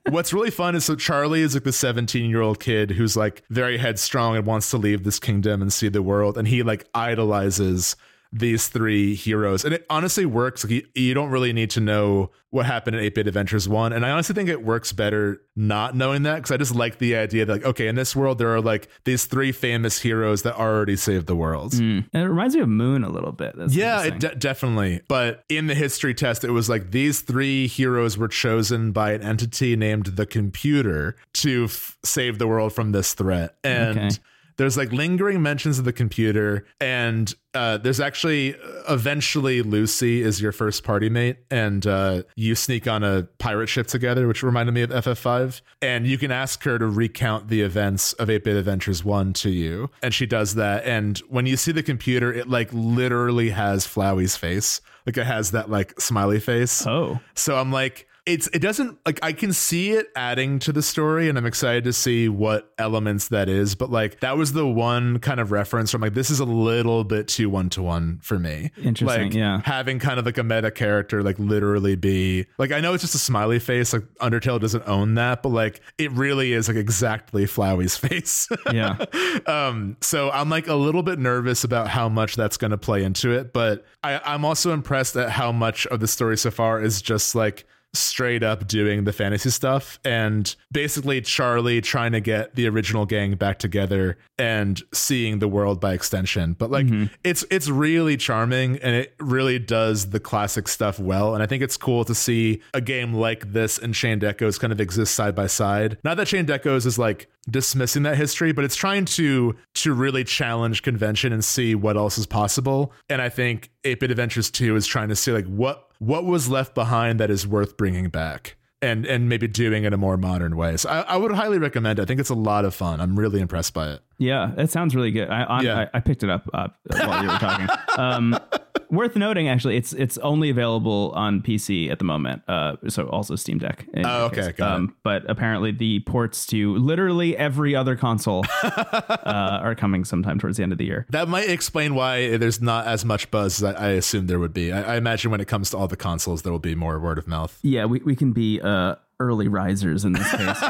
What's really fun is so Charlie is like the 17 year old kid who's like very headstrong and wants to leave this kingdom and see the world. And he like idolizes these three heroes. And it honestly works. Like you, you don't really need to know what happened in 8 Bit Adventures 1. And I honestly think it works better not knowing that because I just like the idea that, like, okay, in this world, there are like these three famous heroes that already saved the world. Mm. It reminds me of Moon a little bit. That's Yeah, it de- definitely. But in the history test, it was like these three heroes were chosen by an entity named the computer to f- save the world from this threat. And Okay. There's like lingering mentions of the computer. And uh, there's actually eventually Lucy is your first party mate. And uh, you sneak on a pirate ship together, which reminded me of FF5. And you can ask her to recount the events of 8 Bit Adventures 1 to you. And she does that. And when you see the computer, it like literally has Flowey's face. Like it has that like smiley face. Oh, So I'm like, it's it doesn't like I can see it adding to the story, and I'm excited to see what elements that is. But like that was the one kind of reference from like this is a little bit too one to one for me. Interesting, Like yeah. having kind of like a meta character like literally be like I know it's just a smiley face. Like Undertale doesn't own that, but like it really is like exactly Flowey's *laughs* face. yeah. *laughs* um so i'm like a little bit nervous about how much that's going to play into it but I, i'm also impressed at how much of the story so far is just like straight up doing the fantasy stuff and basically charlie trying to get the original gang back together and seeing the world by extension. But like mm-hmm. it's it's really charming and it really does the classic stuff well. And i think it's cool to see a game like this and chained echoes kind of exist side by side. Not that chained echoes is like dismissing that history but it's trying to to really challenge convention and see what else is possible. And i think 8-bit adventures 2 is trying to see like what what was left behind that is worth bringing back and and maybe doing it in a more modern way. So i, I would highly recommend it. I think it's a lot of fun. I'm really impressed by it Yeah, it sounds really good. I on, Yeah. I, I picked it up uh, while you were talking. Um, *laughs* worth noting, actually, it's it's only available on PC at the moment. Uh, so also Steam Deck. Oh, okay, case. got it. But apparently, the ports to literally every other console *laughs* uh, are coming sometime towards the end of the year. that might explain why there's not as much buzz as I, I assumed there would be. I, I imagine when it comes to all the consoles, there will be more word of mouth. Yeah, we, we can be uh, early risers in this case.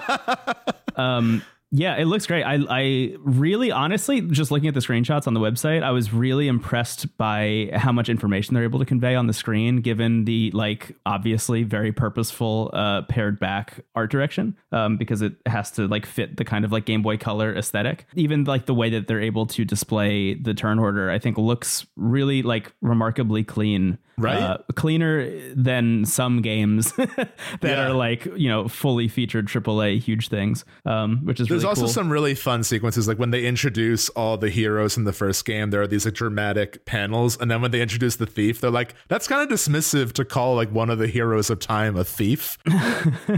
*laughs* um, yeah, it looks great. I I really honestly just looking at the screenshots on the website, I was really impressed by how much information they're able to convey on the screen given the like obviously very purposeful uh pared back art direction um because it has to like fit the kind of like Game Boy Color aesthetic. Even like the way that they're able to display the turn order I think looks really like remarkably clean. Right? Uh, cleaner than some games *laughs* that Yeah. are like you know fully featured AAA huge things, um, which is There's really also cool. some really fun sequences, like when they introduce all the heroes in the first game. There are these like dramatic panels, and then when they introduce the thief, they're like, "That's kind of dismissive to call like one of the heroes of time a thief." *laughs*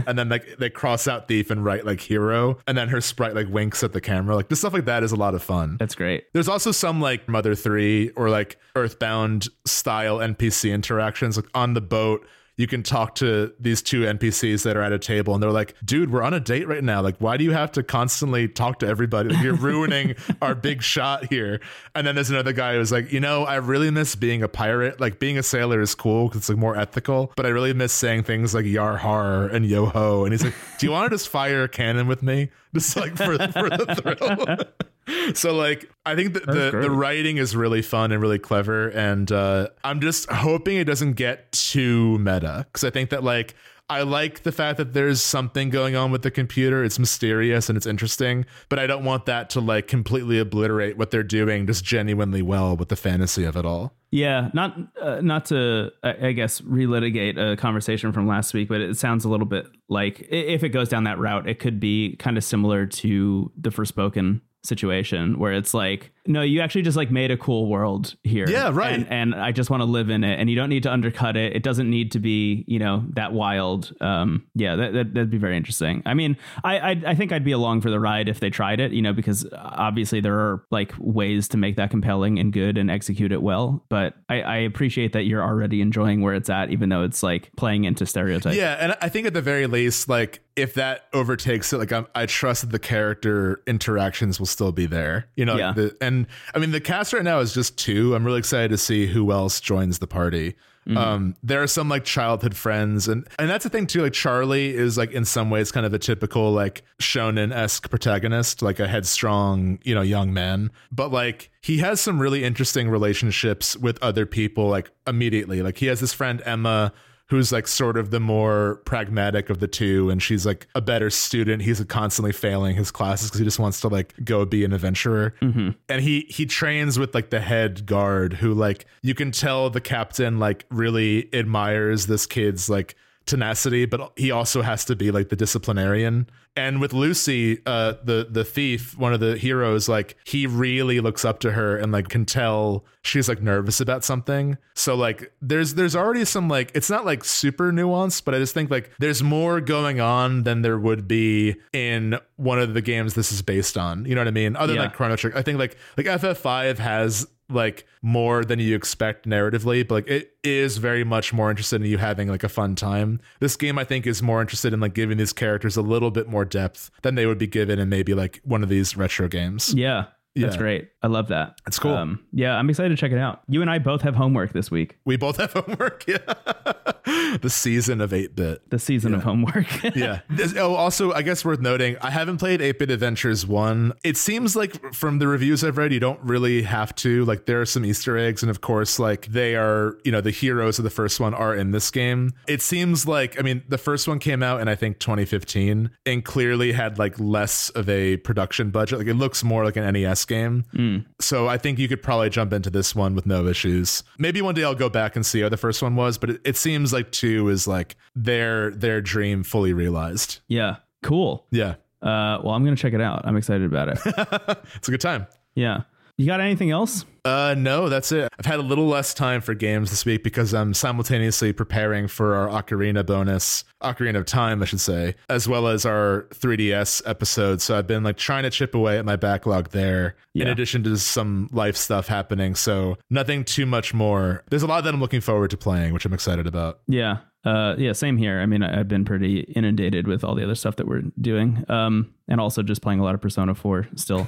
and then like they cross out thief and write like hero, and then her sprite like winks at the camera. Like the stuff like that is a lot of fun. That's great. There's also some like Mother 3 or like Earthbound style NPC interactions. Like on the boat, you can talk to these two NPCs that are at a table and they're like, dude, we're on a date right now. Like, why do you have to constantly talk to everybody? Like, you're ruining *laughs* our big shot here. And then there's another guy who's like, you know, I really miss being a pirate. Like, being a sailor is cool because it's like more ethical, but I really miss saying things like yar har and yo ho. And he's like, do you want to just fire a cannon with me? Just like for, for the thrill. *laughs* *laughs* so like I think that the, the writing is really fun and really clever, and uh, I'm just hoping it doesn't get too meta because I think that like I like the fact that there's something going on with the computer. It's mysterious and it's interesting, but I don't want that to like completely obliterate what they're doing just genuinely well with the fantasy of it all. Yeah, not uh, not to I I guess relitigate a conversation from last week, but it sounds a little bit like if it goes down that route, it could be kind of similar to the Forspoken situation, where it's like no, you actually just like made a cool world here. Yeah, right. And, and I just want to live in it, and you don't need to undercut it. It doesn't need to be, you know, that wild. Um, yeah, that, that that'd be very interesting. I mean, I, I I think I'd be along for the ride if they tried it, you know, because obviously there are like ways to make that compelling and good and execute it well. But I, I appreciate that you're already enjoying where it's at, even though it's like playing into stereotypes. Yeah, and I think at the very least, like if that overtakes it, like I'm, I trust that the character interactions will still be there. You know, Yeah. the, and I mean the cast right now is just two. I'm really excited to see who else joins the party. Um, there are some like childhood friends, and and that's the thing too. Like Charlie is like in some ways kind of a typical like shonen esque protagonist, like a headstrong, you know, young man. But like he has some really interesting relationships with other people, like immediately. Like he has this friend Emma who's like sort of the more pragmatic of the two and she's like a better student. He's constantly failing his classes because he just wants to like go be an adventurer. Mm-hmm. And he he trains with like the head guard who like you can tell the captain like really admires this kid's like tenacity but he also has to be like the disciplinarian and with lucy uh the the thief one of the heroes like he really looks up to her and like can tell she's like nervous about something. So like there's there's already some like it's not like super nuanced but i just think like there's more going on than there would be in one of the games this is based on. You know what i mean? Other Yeah. than like chrono trigger i think like like ff5 has like more than you expect narratively, but like it is very much more interested in you having like a fun time. This game I think is more interested in like giving these characters a little bit more depth than they would be given in maybe like one of these retro games. Yeah. That's great. I love that. It's cool. Um, yeah, I'm excited to check it out. You and I both have homework this week. We both have *laughs* homework. Yeah. *laughs* the season of 8 bit. The season of homework. *laughs* yeah. This- oh, also, I guess worth noting, I haven't played 8 Bit Adventures 1. It seems like from the reviews I've read, you don't really have to. Like, there are some Easter eggs, and of course, like, they are, you know, the heroes of the first one are in this game. It seems like, I mean, the first one came out in, I think, 2015, and clearly had, like, less of a production budget. Like, it looks more like an NES game. So I think you could probably jump into this one with no issues. Maybe one day I'll go back and see how the first one was, but it, it seems like two is like their their dream fully realized. yeah. Cool. Yeah. Uh, well, I'm going to check it out. I'm excited about it. *laughs* It's a good time. yeah. You got anything else? Uh no, that's it. I've had a little less time for games this week because I'm simultaneously preparing for our Ocarina bonus, Ocarina of Time, I should say, as well as our 3DS episode. So I've been like trying to chip away at my backlog there, in addition to some life stuff happening. So nothing too much more. There's a lot that I'm looking forward to playing, which I'm excited about. Yeah. Uh, yeah, same here. I mean, I- I've been pretty inundated with all the other stuff that we're doing. Um, and also just playing a lot of Persona 4 still. *laughs*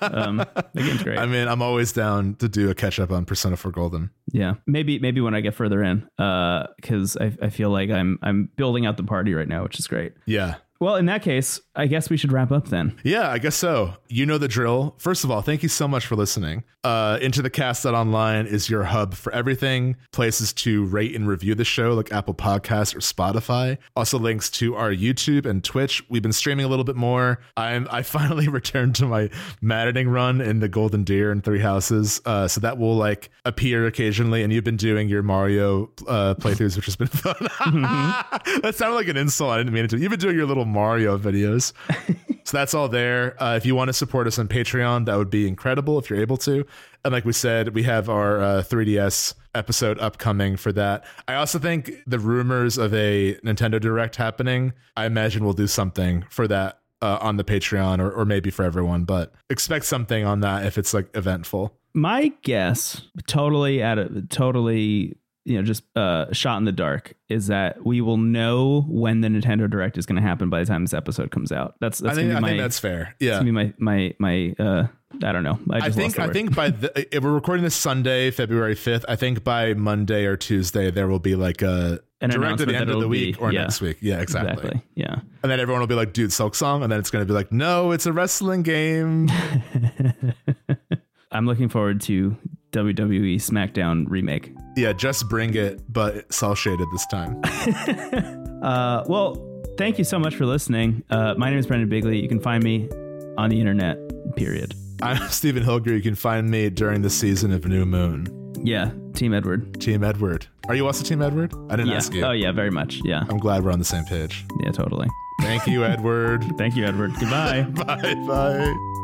um, the game's great. I mean, I'm always down to do a catch up on Persona 4 Golden. yeah. Maybe, maybe when I get further in, uh, cause I, I feel like I'm, I'm building out the party right now, which is great. Yeah. Well, in that case, I guess we should wrap up then. Yeah, I guess so. You know the drill. First of all, thank you so much for listening. Uh, Into the Cast that Online is your hub for everything. Places to rate and review the show, like Apple Podcasts or Spotify. Also, links to our YouTube and Twitch. We've been streaming a little bit more. I'm I finally *laughs* returned to my maddening run in the Golden Deer and Three Houses, uh, so that will like appear occasionally. And you've been doing your Mario uh, playthroughs, which has been *laughs* fun. *laughs* that sounded like an insult. I didn't mean it to. You've been doing your little Mario videos. So that's all there. Uh, if you want to support us on Patreon, that would be incredible if you're able to. And like we said, we have our uh, 3DS episode upcoming for that. I also think the rumors of a Nintendo Direct happening, I imagine we'll do something for that uh, on the Patreon or, or maybe for everyone, but expect something on that if it's like eventful. My guess, totally at a totally, you know, just uh, shot in the dark, is that we will know when the Nintendo Direct is going to happen by the time this episode comes out. That's that's I think, I my think that's fair. Yeah. be my my my. Uh, I don't know. I, I think I think by the, *laughs* if we're recording this Sunday, February fifth. I think by Monday or Tuesday there will be like a An direct at the end of the week be- or yeah. next week. Yeah, exactly. exactly. Yeah. And then everyone will be like, "Dude, Silksong," and then it's going to be like, "No, it's a wrestling game." *laughs* I'm looking forward to WWE SmackDown remake. yeah, just bring it, but cel shaded this time. *laughs* Uh, well, thank you so much for listening. Uh, my name is Brendan Bigley. You can find me on the internet. Period. I'm Stephen Hilger. You can find me during the season of New Moon. Yeah, Team Edward. Team Edward. Are you also Team Edward? I didn't Yeah. ask you. Oh yeah, very much. Yeah. I'm glad we're on the same page. Yeah, totally. Thank you, *laughs* Edward. Thank you, Edward. Goodbye. *laughs* bye bye.